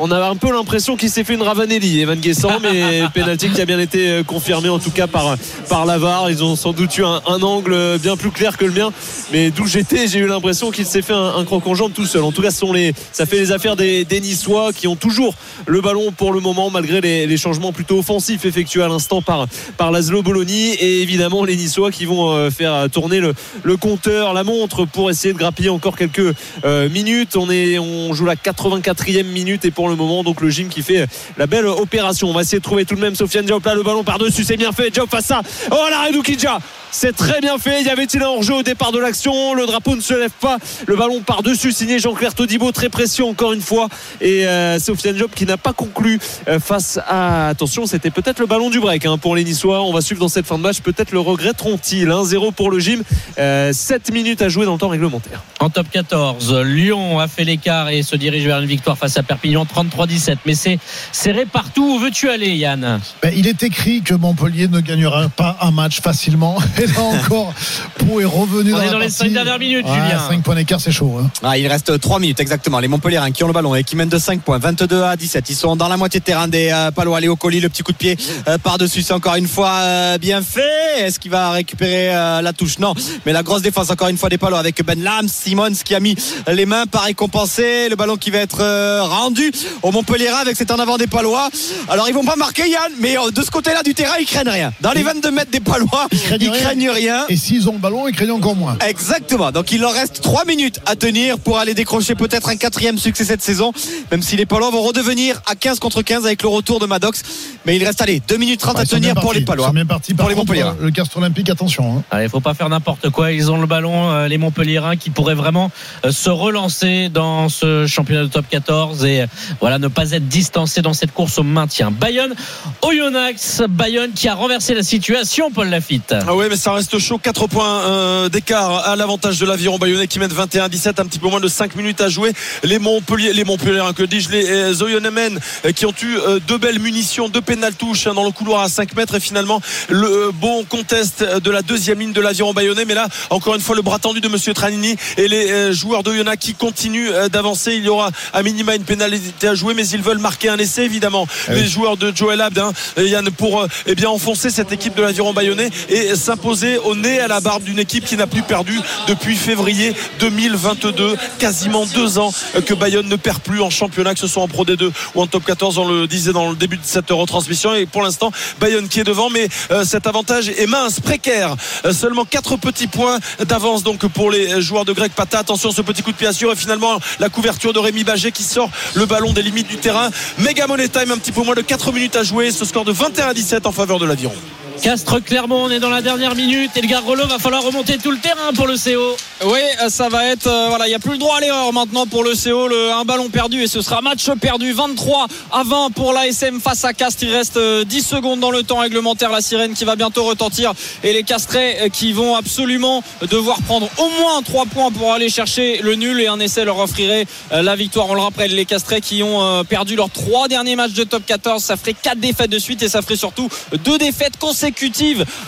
on a un peu l'impression qu'il s'est fait une Ravanelli, Evan Guessant, mais penalty qui a bien été euh, confirmé en tout cas par, par Lavar. Ils ont sans doute eu un, un angle bien plus clair que le mien, mais d'où j'étais, j'ai eu l'impression qu'il s'est fait un, un croc en jambe tout seul. En tout cas, ce sont les, ça fait les affaires des, des Niçois qui ont toujours le ballon pour le moment, malgré les, les changements plutôt offensifs effectués à l'instant par, par Laszlo Bologna. Et évidemment, les Niçois qui vont euh, faire tourner le, le compteur, la montre pour essayer de grappiller encore quelques euh, minutes. On, est, on joue la 84e minute et pour le moment, donc le gym qui fait la belle opération. On va essayer de trouver tout de même Sofiane Diop là, le ballon par-dessus, c'est bien fait. Diop face à. Oh la Redou Kidja C'est très bien fait. Y avait-il un hors-jeu au départ de l'action? Le drapeau ne se lève pas. Le ballon par-dessus, signé Jean-Claire Todibo. Très précieux encore une fois. Et euh, Sofiane Job qui n'a pas conclu euh, face à. Attention, c'était peut-être le ballon du break hein, pour les Niçois. On va suivre dans cette fin de match. Peut-être le regretteront-ils? 1-0 pour le gym. 7 minutes à jouer dans le temps réglementaire. En top 14, Lyon a fait l'écart et se dirige vers une victoire face à Perpignan 33-17. Mais c'est serré partout. Où veux-tu aller, Yann? Ben, il est écrit que Montpellier ne gagnera pas un match facilement. Et là encore, Pau est revenu On dans est la dans les partie. 5 dernières minutes, Ouais, Julien. 5 points d'écart, c'est chaud. hein. Ah, il reste 3 minutes exactement. Les Montpellierins qui ont le ballon et qui mènent de 5 points, 22 à 17. Ils sont dans la moitié de terrain des euh, Palois. Léo Colli, le petit coup de pied euh, par-dessus. C'est encore une fois euh, bien fait. Est-ce qu'il va récupérer euh, la touche? Non. Mais la grosse défense encore une fois des Palois avec Ben Lam, Simons qui a mis les mains pas récompensé. Le ballon qui va être euh, rendu au Montpellierin avec cet en avant des Palois. Alors ils vont pas marquer Yann, mais euh, de ce côté-là du terrain ils craignent rien. Dans les 22 mètres des Palois, ils craignent craignent, rien. rien. Et s'ils ont le ballon, ils craignent encore moins. Exactement. Donc il leur reste 3 minutes à tenir pour aller décrocher peut-être un quatrième succès cette saison. Même si les Palois vont redevenir à 15 contre 15 avec le retour de Maddox. Mais il reste allez 2 minutes 30 Ouais, à tenir pour les. Palois. Ils sont bien partis. Pour les contre, Montpellierins. Le Castre Olympique, attention. hein. Allez, faut pas faire n'importe quoi. Ils ont le ballon, euh, les Montpellierins, qui pourraient vraiment euh, se relancer dans ce championnat de top 14 et euh, voilà ne pas être distancés dans cette course au maintien. Bayonne, Oyonnax, Bayonne qui a renversé la situation, Paul Lafitte. Ah ouais, mais ça reste chaud. 4 points euh, d'écart à l'avantage de l'aviron bayonnais qui mène 21-17, un petit peu moins de 5 minutes à jouer. Les Montpellier, les Montpellier, que dis-je, les euh, Zoyonemen euh, qui ont eu euh, deux belles munitions, deux pénales touches hein, dans le couloir à 5 mètres et finalement le euh, bon contest de la deuxième ligne de l'aviron bayonnais. Mais là, encore une fois, le bras tendu de Monsieur Tranini et les euh, joueurs d'Oyonnax qui continuent euh, d'avancer. Il y aura à minima une pénalité à jouer, mais ils veulent marquer un essai évidemment. Les joueurs de Joel Abd, hein, et Yann, pour euh, eh bien enfoncer cette équipe de l'aviron bayonnais et s'imposer au nez à la barbe d'une équipe qui n'a plus perdu depuis février 2022, quasiment deux ans que Bayonne ne perd plus en championnat, que ce soit en Pro D2 ou en Top 14. On le disait dans le début de cette retransmission. Et pour l'instant, Bayonne qui est devant, mais euh, cet avantage est mince, précaire. Euh, seulement quatre petits points d'avance donc pour les joueurs de Greg Pata. Attention, ce petit coup de pied assure et finalement la couverture de Rémi Bagé qui sort le ballon des limites du terrain. Méga money time, un petit peu moins de 4 minutes à jouer. Ce score de 21 à 17 en faveur de l'aviron. Castres Clermont, on est dans la dernière minute et le Garrolo va falloir remonter tout le terrain pour le CO. Oui, ça va être. euh, voilà, il n'y a plus le droit à l'erreur maintenant pour le CO. Un ballon perdu et ce sera match perdu. 23 à 20 pour l'ASM face à Castres. Il reste euh, 10 secondes dans le temps réglementaire. La sirène qui va bientôt retentir. Et les Castrais euh, qui vont absolument devoir prendre au moins 3 points pour aller chercher le nul. Et un essai leur offrirait euh, la victoire. On le rappelle, les Castrais qui ont euh, perdu leurs 3 derniers matchs de top 14. Ça ferait 4 défaites de suite et ça ferait surtout 2 défaites consécutives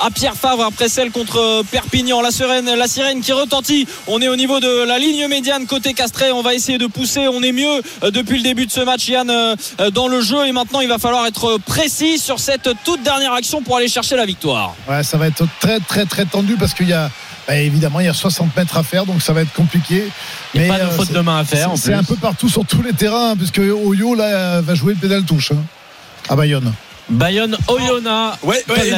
à Pierre Favre après celle contre euh, Perpignan. La sirène, la sirène qui retentit. On est au niveau de la ligne médiane côté Castré. On va essayer de pousser. On est mieux euh, depuis le début de ce match, Yann, euh, dans le jeu. Et maintenant, il va falloir être précis sur cette toute dernière action pour aller chercher la victoire. Ouais, ça va être très, très, très tendu parce qu'il y a. bah, évidemment, il y a 60 mètres à faire, donc ça va être compliqué. Il n'y a pas de euh, faute c'est- de main à faire. c'est- un peu partout sur tous les terrains, puisque Oyo là va jouer le pédale touche hein, à Bayonne. Bayonne, Oyonnax. Ouais, Paul ouais.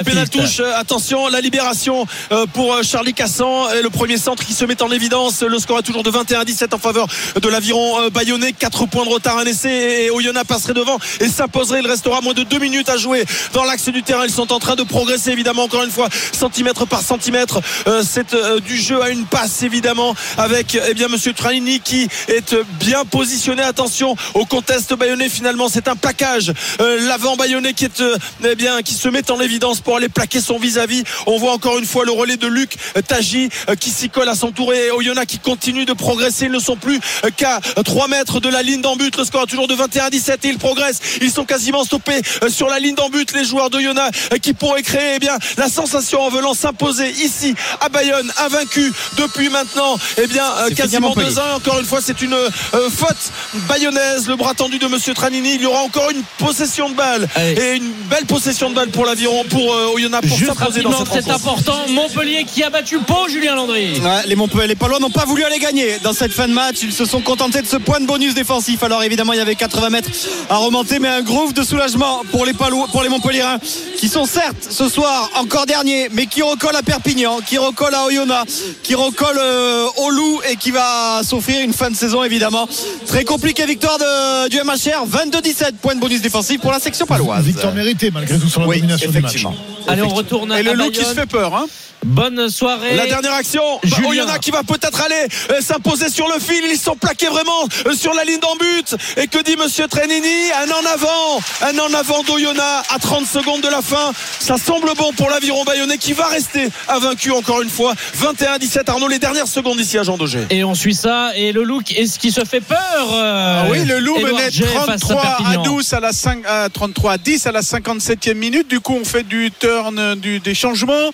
Euh, Attention, la libération euh, pour euh, Charlie Cassan. Le premier centre qui se met en évidence. Le score est toujours de 21 à 17 en faveur de l'aviron bayonnais. 4 points de retard, un essai. Et Oyonnax passerait devant et s'imposerait. Il restera moins de 2 minutes à jouer dans l'axe du terrain. Ils sont en train de progresser, évidemment, encore une fois, centimètre par centimètre. C'est du jeu à une passe, évidemment, avec eh bien Monsieur Tranini qui est bien positionné. Attention au contest bayonnais. Finalement, c'est un plaquage. L'avant bayonnais qui est eh bien qui se met en évidence pour aller plaquer son vis-à-vis. On voit encore une fois le relais de Luc euh, Taji euh, qui s'y colle à son tour et Oyonnax qui continue de progresser. Ils ne sont plus euh, qu'à 3 mètres de la ligne d'en but. Le score est toujours de 21 à 17 et ils progressent. Ils sont quasiment stoppés sur la ligne d'en but. Les joueurs d'Oyonnax qui pourraient créer eh bien la sensation en venant s'imposer ici à Bayonne, invaincu depuis maintenant eh bien quasiment Montpellier. deux ans. Encore une fois, c'est une euh, faute bayonnaise. Le bras tendu de Monsieur Tranini. Il y aura encore une possession de balle Allez. et une belle possession de balle pour l'aviron, pour euh, Oyonnax, pour Juste s'imposer dans cette c'est important. Montpellier qui a battu Pau, Julien Landry. Ouais, les Montpellier, les Palois n'ont pas voulu aller gagner dans cette fin de match. Ils se sont contentés de ce point de bonus défensif. Alors évidemment, il y avait 80 mètres à remonter, mais un groove de soulagement pour les Palois, pour les Montpellierins, qui sont certes ce soir encore derniers, mais qui recollent à Perpignan, qui recollent à Oyonnax, qui recollent euh, au Loup et qui va s'offrir une fin de saison évidemment très compliquée. Victoire de, du MHR, 22-17 points de bonus défensif pour la section paloise. Victoire mérité malgré tout sur la Oui, domination du match. effectivement. Allez, on retourne à Et le loup qui se fait peur. Hein. Bonne soirée. La dernière action, bah, Julien. Oyonnax qui va peut-être aller euh, s'imposer sur le fil. Ils sont plaqués vraiment euh, sur la ligne d'en but. Et que dit Monsieur Trenini? Un en avant, un en avant d'Oyonnax à 30 secondes de la fin. Ça semble bon pour l'aviron bayonnais qui va rester invaincu encore une fois. 21-17 Arnaud, les dernières secondes ici à Jean Daugé. Et on suit ça. Et le look, est-ce qui se fait peur euh, Ah oui, le loup menait G face 33 à Perpignan. 12 à la 5, à 33 à 10 à la 57e minute. Du coup, on fait du turn, du, des changements,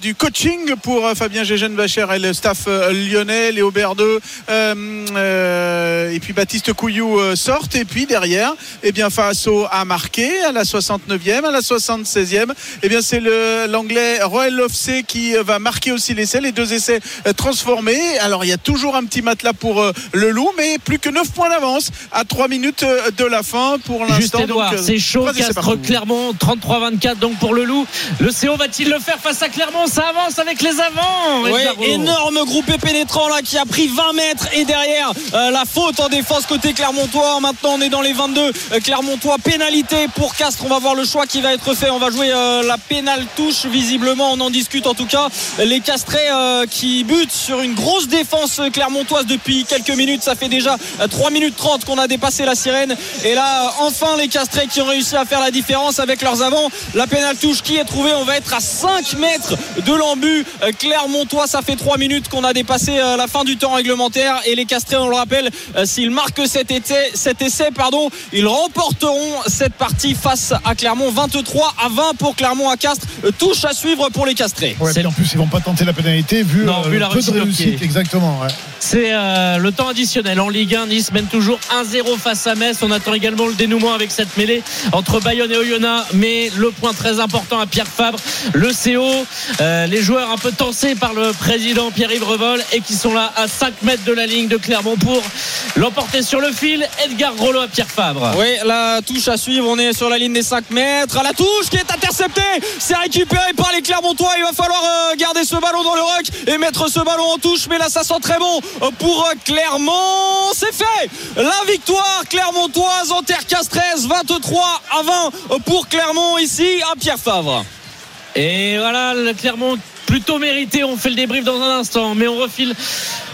du coaching pour euh, Fabien Gégène Vacher et le staff euh, lyonnais, Léo Berdeux euh, et puis Baptiste Couillou sortent. Et puis derrière, eh bien, Faso a marqué à la 69e, à la 76e. Eh bien, c'est l'anglais Roel Lofsé qui va marquer aussi l'essai, les deux essais transformés. Alors, il y a toujours un petit matelas pour le loup, mais plus que 9 points d'avance à 3 minutes de la fin pour l'instant. C'est chaud. Castres. Clermont 33-24 donc pour le loup. Le CO va-t-il le faire face à Clermont? Ça avance avec les avants. Roux. énorme groupé pénétrant là qui a pris 20 mètres et derrière euh, la faute en défense côté Clermontois. Maintenant on est dans les 22 euh, Clermontois. Pénalité pour Castres. On va voir le choix qui va être fait. On va jouer euh, la pénale touche visiblement. On en discute en tout cas. Les Castrés euh, qui butent sur une grosse défense clermontoise depuis quelques minutes. Ça fait déjà euh, 3 minutes 30 qu'on a dépassé la sirène. Et là enfin les Castrés qui ont réussi à faire la différence avec leurs avants. La pénale touche qui est trouvée? On va être à 5 mètres de l'embu. Euh, Clermontois, ça fait 3 minutes qu'on a dépassé euh, la fin du temps réglementaire. Et les Castrés, on le rappelle, euh, s'ils marquent cet essai, cet essai pardon, ils remporteront cette partie face à Clermont. 23 à 20 pour Clermont à Castres. Touche à suivre pour les Castrés. Ouais, en plus, ils vont pas tenter la pénalité vu, Non, euh, vu la peu réussite de. Exactement. ouais. C'est euh, le temps additionnel en Ligue 1. Nice mène toujours 1-0 face à Metz. On attend également le dénouement avec cette mêlée entre Bayonne et Oyonnax. Mais le point très important à Pierre Fabre, le CO, euh, les joueurs un peu tensés par le président Pierre-Yves et qui sont là à 5 mètres de la ligne de Clermont pour l'emporter sur le fil. Edgar Rollo à Pierre Fabre. Oui, la touche à suivre. On est sur la ligne des 5 mètres. La touche qui est interceptée. C'est récupéré par les Clermontois. Il va falloir euh, garder ce ballon dans le ruck et mettre ce ballon en touche. Mais là, ça sent très bon euh, pour Clermont. C'est fait. La victoire clermontoise en terre castresse. 23 à 20 pour Clermont ici à Pierre Favre. Et voilà, le Clermont plutôt mérité. On fait le débrief dans un instant, mais on refile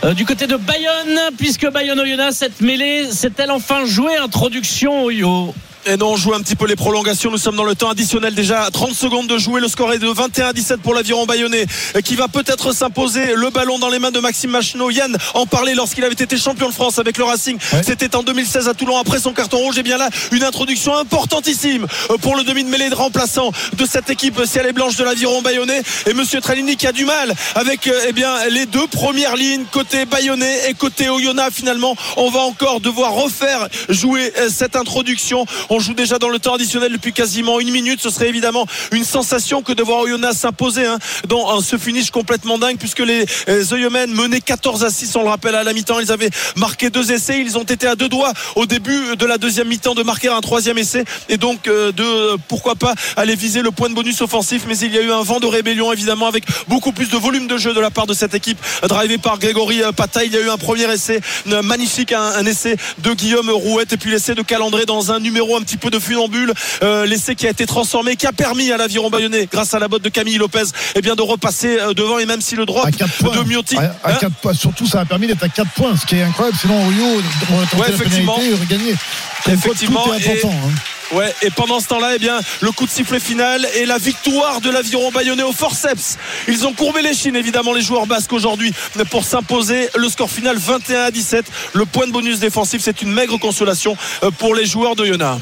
euh, du côté de Bayonne, puisque Bayonne Oyonnax, cette mêlée, s'est-elle enfin jouée? Introduction Oyo. Et non, on joue un petit peu les prolongations. Nous sommes dans le temps additionnel déjà. 30 secondes de jouer. Le score est de 21 à 17 pour l'aviron bayonnais qui va peut-être s'imposer. Le ballon dans les mains de Maxime Machineau. Yann en parlait lorsqu'il avait été champion de France avec le Racing. C'était en 2016 à Toulon après son carton rouge. Et bien là, une introduction importantissime euh, pour le demi de mêlée de remplaçant de cette équipe ciel et blanche de l'aviron bayonnais. Et Monsieur Tralini qui a du mal avec euh, eh bien, les deux premières lignes côté bayonnais et côté Oyonnax. Finalement, on va encore devoir refaire jouer euh, cette introduction. On joue déjà dans le temps additionnel depuis quasiment une minute. Ce serait évidemment une sensation que de voir Oyonnax s'imposer hein, dans ce finish complètement dingue puisque les euh, Oyonnax menaient 14 à 6, on le rappelle à la mi-temps. Ils avaient marqué deux essais. Ils ont été à deux doigts au début de la deuxième mi-temps de marquer un troisième essai et donc euh, de pourquoi pas aller viser le point de bonus offensif. Mais il y a eu un vent de rébellion évidemment avec beaucoup plus de volume de jeu de la part de cette équipe drivée par Grégory euh, Pata. Il y a eu un premier essai euh, magnifique, un, essai de Guillaume Rouette et puis l'essai de Calandré dans un numéro petit peu de funambule. Euh, l'essai qui a été transformé, qui a permis à l'aviron bayonnais, grâce à la botte de Camille Lopez, eh bien de repasser euh, devant et même si le drop À 4 points. de Miotti. À, à Hein points. Surtout, ça a permis d'être à 4 points, ce qui est incroyable. Sinon, Rio aurait tenté Ouais, la effectivement. pénalité, il aurait gagné. Comme quoi, Effectivement, Tout est important. hein. Ouais, et pendant ce temps-là, eh bien, le coup de sifflet final et la victoire de l'aviron bayonnais au forceps. Ils ont courbé les chines, évidemment, les joueurs basques aujourd'hui, pour s'imposer. Le score final 21 à 17. Le point de bonus défensif, c'est une maigre consolation euh, pour les joueurs de Yona.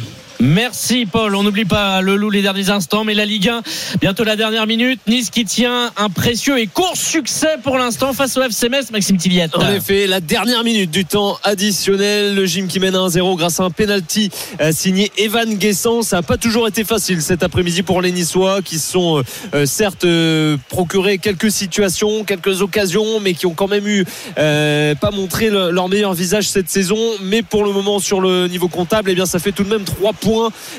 Merci Paul. On n'oublie pas le loup les derniers instants, mais la Ligue 1, bientôt la dernière minute. Nice qui tient un précieux et court succès pour l'instant face au FC Metz, Maxime Tilliette. En effet, la dernière minute du temps additionnel, le gym qui mène 1-0 grâce à un penalty euh, signé Evan Guessant. Ça n'a pas toujours été facile cet après-midi pour les Niçois qui sont euh, euh, certes euh, procuré quelques situations, quelques occasions, mais qui ont quand même eu pas montré le- leur meilleur visage cette saison. Mais pour le moment, sur le niveau comptable, eh bien, ça fait tout de même 3 points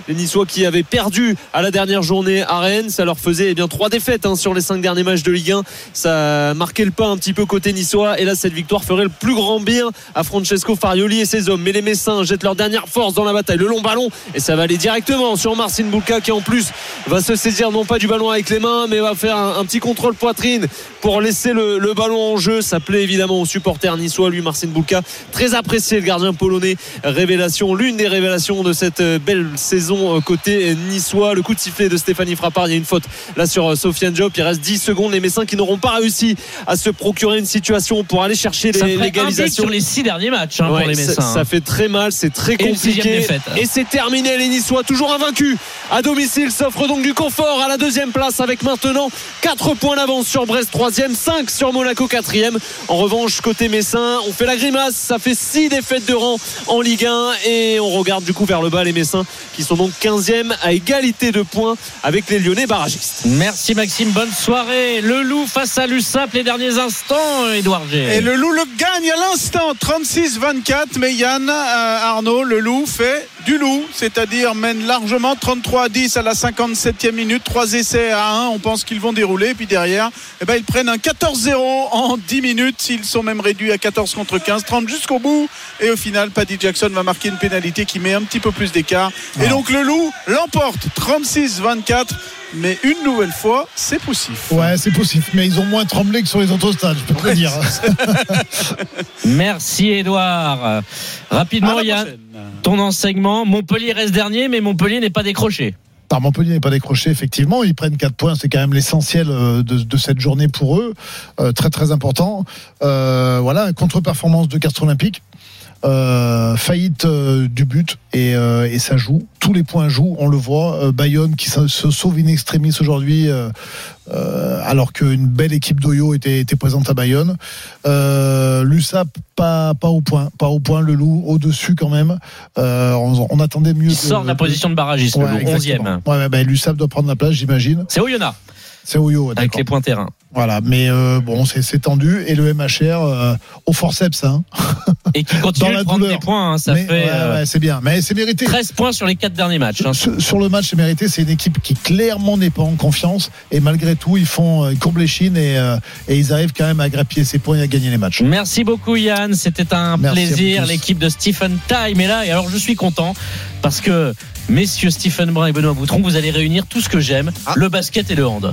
Les Niçois qui avaient perdu à la dernière journée à Rennes, ça leur faisait eh bien trois défaites hein, sur les cinq derniers matchs de Ligue 1. Ça marquait le pas un petit peu côté niçois. Et là, cette victoire ferait le plus grand bien à Francesco Farioli et ses hommes. Mais les Messins jettent leur dernière force dans la bataille. Le long ballon et ça va aller directement sur Marcin Bouka qui en plus va se saisir non pas du ballon avec les mains, mais va faire un, petit contrôle poitrine pour laisser le, ballon en jeu. Ça plaît évidemment aux supporters niçois. Lui, Marcin Bouka, très apprécié, le gardien polonais. Révélation, l'une des révélations de cette euh, saison euh, côté niçois. Le coup de sifflet de Stéphanie Frappard. Il y a une faute là sur euh, Sofiane Diop. Il reste 10 secondes. Les Messins qui n'auront pas réussi à se procurer une situation pour aller chercher l'égalisation. sur les six derniers matchs hein, Ouais, pour les ça- Messins. Ça, hein. fait très mal, c'est très Et compliqué. Et c'est terminé, les Niçois, toujours invaincus à domicile, s'offrent donc du confort à la deuxième place avec maintenant 4 points d'avance sur Brest, 3ème, 5 sur Monaco, 4ème. En revanche, côté Messin, on fait la grimace, ça fait 6 défaites de rang en Ligue 1 et on regarde du coup vers le bas les Messins qui sont donc 15e à égalité de points avec les Lyonnais barragistes. Merci Maxime, bonne soirée. Le loup face à l'USAP, les derniers instants, Edouard G. Et le loup le gagne à l'instant, 36-24. Mais Yann, euh, Arnaud, le loup fait du loup, c'est-à-dire mène largement 33 à 10 à la 57e minute, 3 essais à 1. On pense qu'ils vont dérouler. Puis derrière, eh ben, ils prennent un 14-0 en 10 minutes. Ils sont même réduits à 14 contre 15, 30 jusqu'au bout. Et au final, Paddy Jackson va marquer une pénalité qui met un petit peu plus d'écart. Et donc le loup l'emporte 36-24. Mais une nouvelle fois, c'est poussif. Ouais, c'est possible, mais ils ont moins tremblé que sur les autres stades, je peux te le dire. Merci Edouard. Rapidement, la Yann, prochaine. ton enseignement. Montpellier reste dernier, mais Montpellier n'est pas décroché. Par Montpellier n'est pas décroché, effectivement. Ils prennent 4 points, c'est quand même l'essentiel euh, de, de cette journée pour eux. Euh, très très important. Euh, voilà, contre-performance de Castres Olympique. Euh, faillite euh, du but et, euh, et ça joue. Tous les points jouent, on le voit. Bayonne qui se, sauve in extremis aujourd'hui, alors qu'une belle équipe d'Oyo était, était présente à Bayonne. L'USAP pas pas au point, pas au point. Le Loup au dessus quand même. On, on attendait mieux. Il sort de la position de barragiste, le Ouais, loup, 11e. exactement. Ouais, bah, l'USAP doit prendre la place, j'imagine. C'est Oyonnax, C'est Oyo, avec les points terrain. Voilà, mais euh, bon, c'est c'est tendu. Et le MHR euh, au forceps, hein. Et qui Dans continue la de prendre douleur. des points. hein. Ça Mais, fait ouais, euh, ouais, c'est bien, mais c'est mérité. 13 points sur les 4 derniers matchs. hein. Sur, sur le match, c'est mérité. C'est une équipe qui clairement n'est pas en confiance. Et malgré tout, ils font, euh, ils courbent les chines et, euh, et ils arrivent quand même à grappiller ses points et à gagner les matchs. Merci beaucoup Yann, c'était un Merci plaisir. L'équipe de Stephen Time est là et alors je suis content parce que messieurs Stephen Brun et Benoît Boutron, vous allez réunir tout ce que j'aime, Ah. le basket et le hand.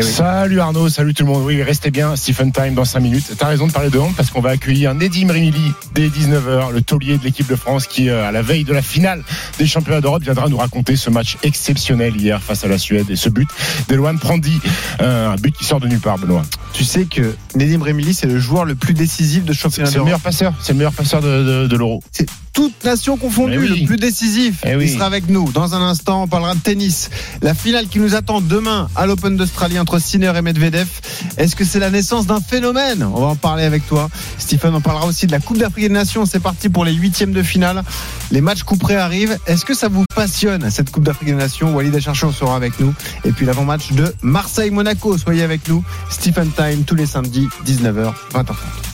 Salut Arnaud, salut tout le monde. Oui, restez bien, Stephen Time dans 5 minutes. T'as raison de parler de hand parce qu'on va accueillir Nedim Rimili dès 19h, le taulier de l'équipe de France qui, euh, à la veille de la finale des championnats d'Europe, viendra nous raconter ce match exceptionnel hier face à la Suède et ce but d'Eloane Prandi, euh, un but qui sort de nulle part, Benoît. Tu sais que Nedim Remili, c'est le joueur le plus décisif de championnat c'est le meilleur passeur, c'est le meilleur passeur de, de- de l'Euro. Toute nation confondue, oui. le plus décisif. Eh oui. Il sera avec nous. Dans un instant, on parlera de tennis. La finale qui nous attend demain à l'Open d'Australie entre Sinner et Medvedev. Est-ce que c'est la naissance d'un phénomène? On va en parler avec toi. Stephen, on parlera aussi de la Coupe d'Afrique des Nations. C'est parti pour les huitièmes de finale. Les matchs couperés arrivent. Est-ce que ça vous passionne, cette Coupe d'Afrique des Nations? Walid Acharchour sera avec nous. Et puis l'avant-match de Marseille-Monaco. Soyez avec nous. Stephen Time tous les samedis, 19h, 20h30.